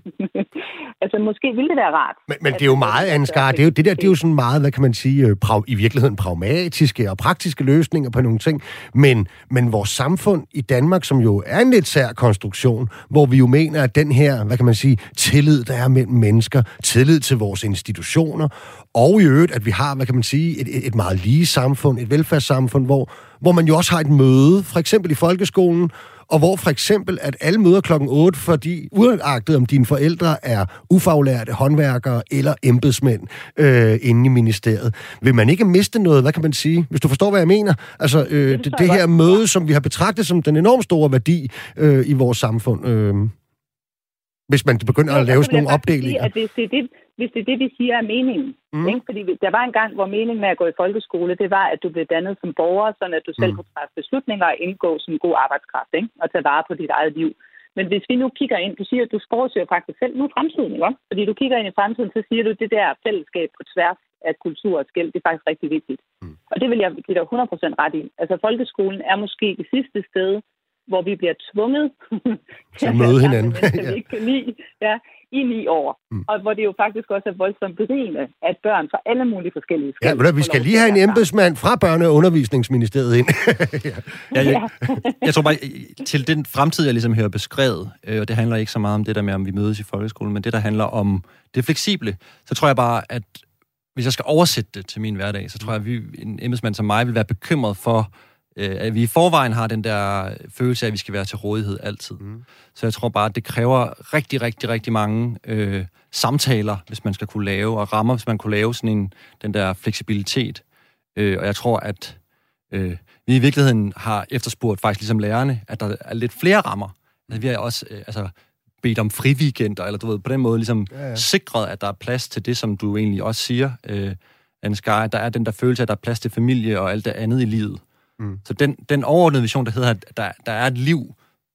<laughs> altså, måske ville det være rart. Men, men det er jo meget, Ansgar, det er jo, det der, det er jo sådan meget, hvad kan man sige, øh, prav, i virkeligheden pragmatiske og praktiske løsninger på nogle ting. Men, men vores samfund i Danmark, som jo er en lidt sær konstruktion, hvor vi jo mener, at den her, hvad kan man sige, tillid, der er mellem mennesker, tillid til vores institutioner, og i øvrigt, at vi har, hvad kan man sige, et, et meget lige samfund, et velfærdssamfund, hvor, hvor man jo også har et møde, for eksempel i folkeskolen, og hvor for eksempel, at alle møder klokken 8, fordi uagtet om dine forældre er ufaglærte håndværkere eller embedsmænd øh, inde i ministeriet, vil man ikke miste noget, hvad kan man sige, hvis du forstår, hvad jeg mener? Altså, øh, det, det, det her møde, som vi har betragtet som den enormt store værdi øh, i vores samfund, øh, hvis man begynder at lave sådan nogle opdelinger. Sige, at hvis det er det, hvis det er det, vi siger er meningen. Mm. Ikke? Fordi der var en gang, hvor meningen med at gå i folkeskole, det var, at du blev dannet som borger, sådan at du selv mm. kunne træffe beslutninger og indgå som god arbejdskraft, ikke? og tage vare på dit eget liv. Men hvis vi nu kigger ind, du siger, at du forudser faktisk selv nu fremtiden, ikke? fordi du kigger ind i fremtiden, så siger du, at det der fællesskab på tværs af kultur og skæld, det er faktisk rigtig vigtigt. Mm. Og det vil jeg give dig 100% ret i. Altså folkeskolen er måske det sidste sted, hvor vi bliver tvunget <laughs> til at møde <laughs> hinanden, <laughs> ja. vi ikke kan lide, ja, i ni år. Mm. Og hvor det jo faktisk også er voldsomt berigende, at børn fra alle mulige forskellige skal... Ja, vi skal lige have en embedsmand fra Børne- og Undervisningsministeriet ind. ja. Ja, jeg, jeg tror bare, til den fremtid, jeg ligesom hører beskrevet, øh, og det handler ikke så meget om det der med, om vi mødes i folkeskolen, men det, der handler om det fleksible, så tror jeg bare, at hvis jeg skal oversætte det til min hverdag, så tror jeg, at vi, en embedsmand som mig vil være bekymret for, øh, at vi i forvejen har den der følelse af, at vi skal være til rådighed altid. Mm. Så jeg tror bare, at det kræver rigtig, rigtig, rigtig mange øh, samtaler, hvis man skal kunne lave, og rammer, hvis man kunne lave sådan en, den der fleksibilitet. Øh, og jeg tror, at øh, vi i virkeligheden har efterspurgt, faktisk ligesom lærerne, at der er lidt flere rammer. Altså, vi har også øh, altså, bedt om friweekender, eller du ved, på den måde ligesom ja, ja. sikret, at der er plads til det, som du egentlig også siger, øh, Ansgar, der er den der følelse, at der er plads til familie og alt det andet i livet. Mm. Så den, den overordnede vision, der hedder, at der, der er et liv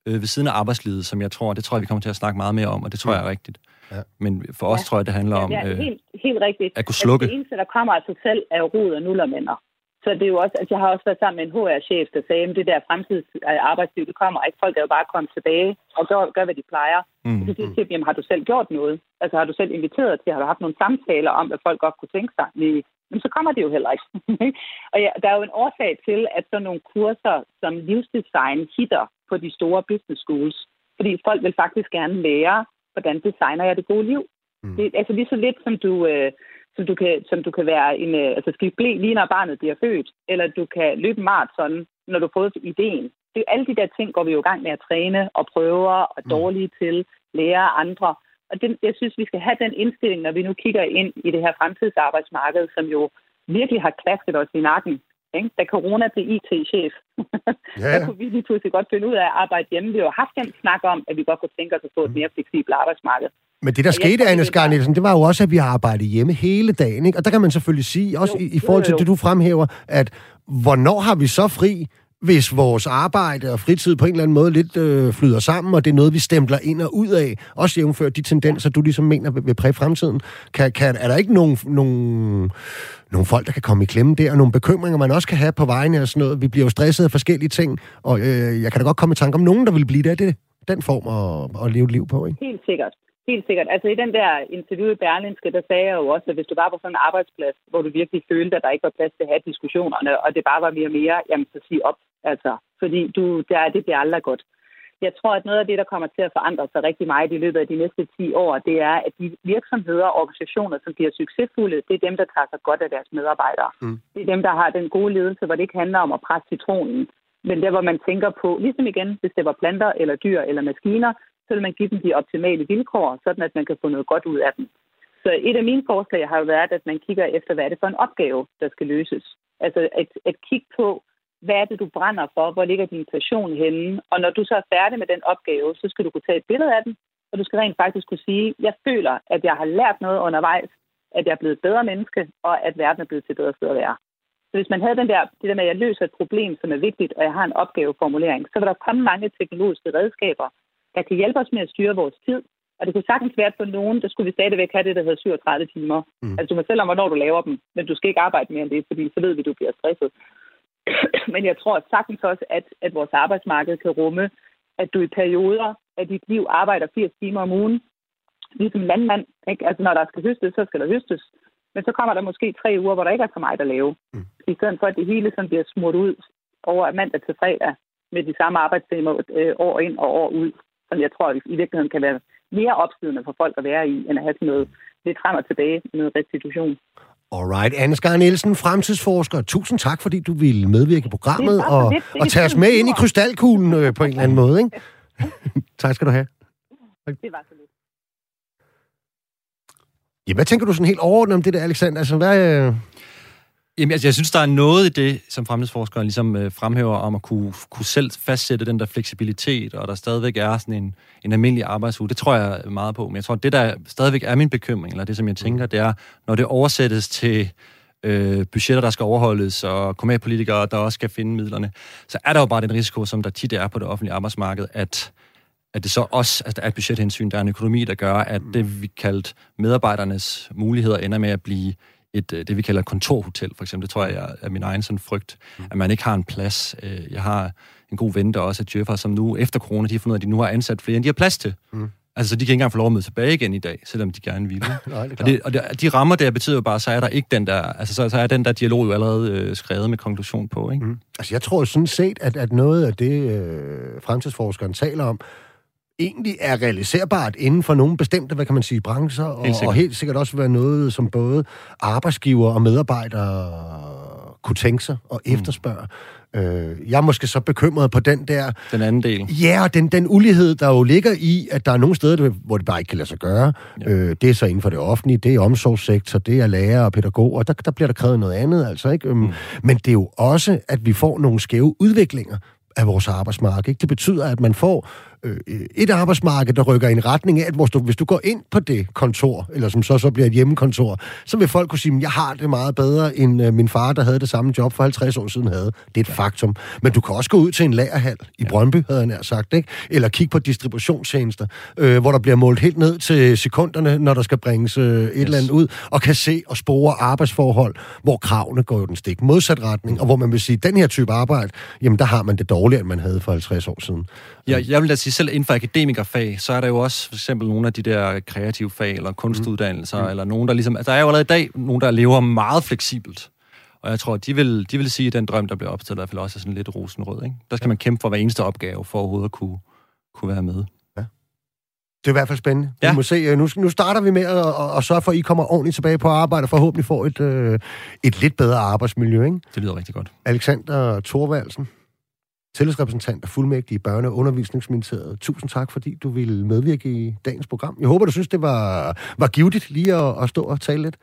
øh, ved siden af arbejdslivet, som jeg tror, det tror jeg, vi kommer til at snakke meget mere om, og det tror mm. jeg er rigtigt. Ja. Men for os ja. tror jeg, det handler om ja, øh, helt, helt rigtigt. at kunne slukke. Altså, det eneste, der kommer af sig selv, er rod og nullermænder. Så det er jo også, altså jeg har også været sammen med en HR-chef, der sagde, at det der fremtids arbejdsliv, det kommer ikke. Folk er jo bare kommet tilbage og gør, gør hvad de plejer. Mm. Så siger til jamen har du selv gjort noget? Altså har du selv inviteret til, har du haft nogle samtaler om, hvad folk godt kunne tænke sig? men så kommer det jo heller ikke. <laughs> og ja, der er jo en årsag til, at sådan nogle kurser som livsdesign hitter på de store business schools. Fordi folk vil faktisk gerne lære, hvordan designer jeg det gode liv. Mm. Det er altså lige så lidt, som du, øh, som du kan, som du kan være en, øh, altså skal blæ lige når barnet bliver født, eller du kan løbe maraton, når du har fået ideen. Det er alle de der ting, går vi jo i gang med at træne og prøve og mm. dårlige til, lære andre. Og det, jeg synes, vi skal have den indstilling, når vi nu kigger ind i det her fremtidsarbejdsmarked, som jo virkelig har klasket os i nakken. Ikke? Da corona blev IT-chef, ja. der kunne vi lige pludselig godt finde ud af at arbejde hjemme. Vi har jo haft den snak om, at vi godt kunne tænke os at få et mm. mere fleksibelt arbejdsmarked. Men det, der og skete, Anne Skar Nielsen, det var jo også, at vi har arbejdet hjemme hele dagen. Ikke? Og der kan man selvfølgelig sige, også jo, i, i forhold til jo, jo. det, du fremhæver, at hvornår har vi så fri, hvis vores arbejde og fritid på en eller anden måde lidt øh, flyder sammen, og det er noget, vi stempler ind og ud af, også jævnført de tendenser, du ligesom mener vil, vil præge fremtiden. Kan, kan, er der ikke nogen, nogen, nogen folk, der kan komme i klemme der, og nogle bekymringer, man også kan have på vejen og sådan noget? Vi bliver jo stresset af forskellige ting, og øh, jeg kan da godt komme i tanke om nogen, der vil blive det. det den form at, at leve et liv på, ikke? Helt sikkert. Helt sikkert. Altså i den der interview i Berlinske, der sagde jeg jo også, at hvis du var på sådan en arbejdsplads, hvor du virkelig følte, at der ikke var plads til at have diskussionerne, og det bare var mere og mere, jamen så sig op. Altså, fordi du, der, det bliver aldrig godt. Jeg tror, at noget af det, der kommer til at forandre sig rigtig meget i løbet af de næste 10 år, det er, at de virksomheder og organisationer, som bliver succesfulde, det er dem, der tager sig godt af deres medarbejdere. Mm. Det er dem, der har den gode ledelse, hvor det ikke handler om at presse citronen, men der, hvor man tænker på, ligesom igen, hvis det var planter eller dyr eller maskiner, så vil man give dem de optimale vilkår, sådan at man kan få noget godt ud af dem. Så et af mine forslag har jo været, at man kigger efter, hvad er det for en opgave, der skal løses. Altså at, at kigge på, hvad er det, du brænder for? Hvor ligger din passion henne? Og når du så er færdig med den opgave, så skal du kunne tage et billede af den, og du skal rent faktisk kunne sige, jeg føler, at jeg har lært noget undervejs, at jeg er blevet et bedre menneske, og at verden er blevet til et bedre sted at være. Så hvis man havde den der, det der med, at jeg løser et problem, som er vigtigt, og jeg har en opgaveformulering, så vil der komme mange teknologiske redskaber, der kan hjælpe os med at styre vores tid. Og det kunne sagtens være, at for nogen, der skulle vi stadigvæk have det, der hedder 37 timer. Mm. Altså du må selv om, hvornår du laver dem, men du skal ikke arbejde mere end det, fordi så ved vi, at du bliver stresset. <coughs> Men jeg tror sagtens også, at, at vores arbejdsmarked kan rumme, at du i perioder af dit liv arbejder 80 timer om ugen, ligesom landmand. Ikke? Altså når der skal høstes, så skal der høstes. Men så kommer der måske tre uger, hvor der ikke er så meget at lave. Mm. I stedet for, at det hele sådan bliver smurt ud over mandag til fredag med de samme arbejdstimer øh, år ind og år ud, som jeg tror i virkeligheden kan være mere opslidende for folk at være i, end at have sådan noget lidt frem og tilbage med restitution. Alright, Anne Skar Nielsen, fremtidsforsker. Tusind tak, fordi du ville medvirke i programmet og, og tage os med ind i krystalkuglen øh, på en eller anden måde. Ikke? <laughs> tak skal du have. Det var så lidt. Ja, hvad tænker du sådan helt overordnet om det der, Alexander? Altså, hvad, øh... Jamen, altså, jeg synes, der er noget i det, som fremtidsforskeren ligesom øh, fremhæver om at kunne, kunne selv fastsætte den der fleksibilitet, og der stadigvæk er sådan en, en almindelig arbejdsuge. Det tror jeg meget på. Men jeg tror, det der stadigvæk er min bekymring, eller det, som jeg tænker, det er, når det oversættes til øh, budgetter, der skal overholdes, og kommunalpolitikere, der også skal finde midlerne, så er der jo bare den risiko, som der tit er på det offentlige arbejdsmarked, at at det så også at der er et budgethensyn, der er en økonomi, der gør, at det, vi kaldt medarbejdernes muligheder, ender med at blive et, øh, det, vi kalder et kontorhotel, for eksempel. Det tror jeg er min egen sådan frygt, mm. at man ikke har en plads. Øh, jeg har en god ven, der også er djøffer, som nu efter corona, de har fundet ud af, at de nu har ansat flere, end de har plads til. Mm. Altså, de kan ikke engang få lov at møde tilbage igen i dag, selvom de gerne vil. <laughs> Nej, det og, det, og det, de rammer der betyder jo bare, så er der ikke den der, altså så, så er den der dialog jo allerede øh, skrevet med konklusion på, ikke? Mm. Altså, jeg tror sådan set, at, at noget af det, øh, fremtidsforskeren taler om, egentlig er realiserbart inden for nogle bestemte, hvad kan man sige, brancher, og helt, og helt sikkert også være noget, som både arbejdsgiver og medarbejdere kunne tænke sig og mm. efterspørge. Øh, jeg er måske så bekymret på den der... Den anden del. Ja, og den, den ulighed, der jo ligger i, at der er nogle steder, hvor det bare ikke kan lade sig gøre. Ja. Øh, det er så inden for det offentlige, det er omsorgssektor, det er lærer og pædagoger, der, der bliver der krævet noget andet, altså ikke? Øhm, mm. Men det er jo også, at vi får nogle skæve udviklinger af vores arbejdsmarked. Ikke? Det betyder, at man får øh, et arbejdsmarked, der rykker i en retning af, at hvis du, hvis du går ind på det kontor, eller som så, så bliver et hjemmekontor, så vil folk kunne sige, at jeg har det meget bedre, end øh, min far, der havde det samme job for 50 år siden havde. Det er et ja. faktum. Men du kan også gå ud til en lagerhal i Brøndby, havde jeg nær sagt, ikke? eller kigge på distributionstjenester, øh, hvor der bliver målt helt ned til sekunderne, når der skal bringes øh, et yes. eller andet ud, og kan se og spore arbejdsforhold, hvor kravene går jo den stik modsat retning, og hvor man vil sige, at den her type arbejde, jamen der har man det dårligere, end man havde for 50 år siden. Ja, jeg vil da sige, selv inden for akademikerfag, så er der jo også for eksempel nogle af de der kreative fag, eller kunstuddannelser, mm. eller nogen, der ligesom... Altså, der er jo allerede i dag nogen, der lever meget fleksibelt. Og jeg tror, de vil, de vil sige, at den drøm, der bliver opstillet, i hvert fald også er sådan lidt rosenrød. Ikke? Der skal ja. man kæmpe for hver eneste opgave, for overhovedet at kunne, kunne være med. Ja. Det er i hvert fald spændende. Ja. Vi må se. Nu, nu starter vi med at, at, at sørge for, at I kommer ordentligt tilbage på arbejde, og forhåbentlig får et, øh, et lidt bedre arbejdsmiljø. Ikke? Det lyder rigtig godt. Alexander Thorvaldsen, tillidsrepræsentant og fuldmægtig i Børne- og Undervisningsministeriet. Tusind tak, fordi du ville medvirke i dagens program. Jeg håber, du synes, det var, var givetigt lige at, at stå og tale lidt.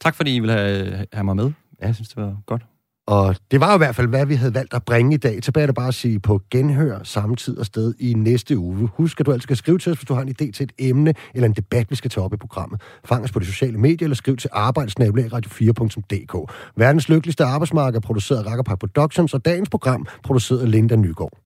Tak fordi I ville have, have mig med. Ja, jeg synes, det var godt. Og det var i hvert fald, hvad vi havde valgt at bringe i dag. Tilbage er det bare at sige på genhør samme tid og sted i næste uge. Husk, at du altid skal skrive til os, hvis du har en idé til et emne eller en debat, vi skal tage op i programmet. Fang os på de sociale medier eller skriv til arbejdsnabelagradio4.dk. Verdens lykkeligste arbejdsmarked er produceret af Rakkerpark Productions, og dagens program produceret af Linda Nygaard.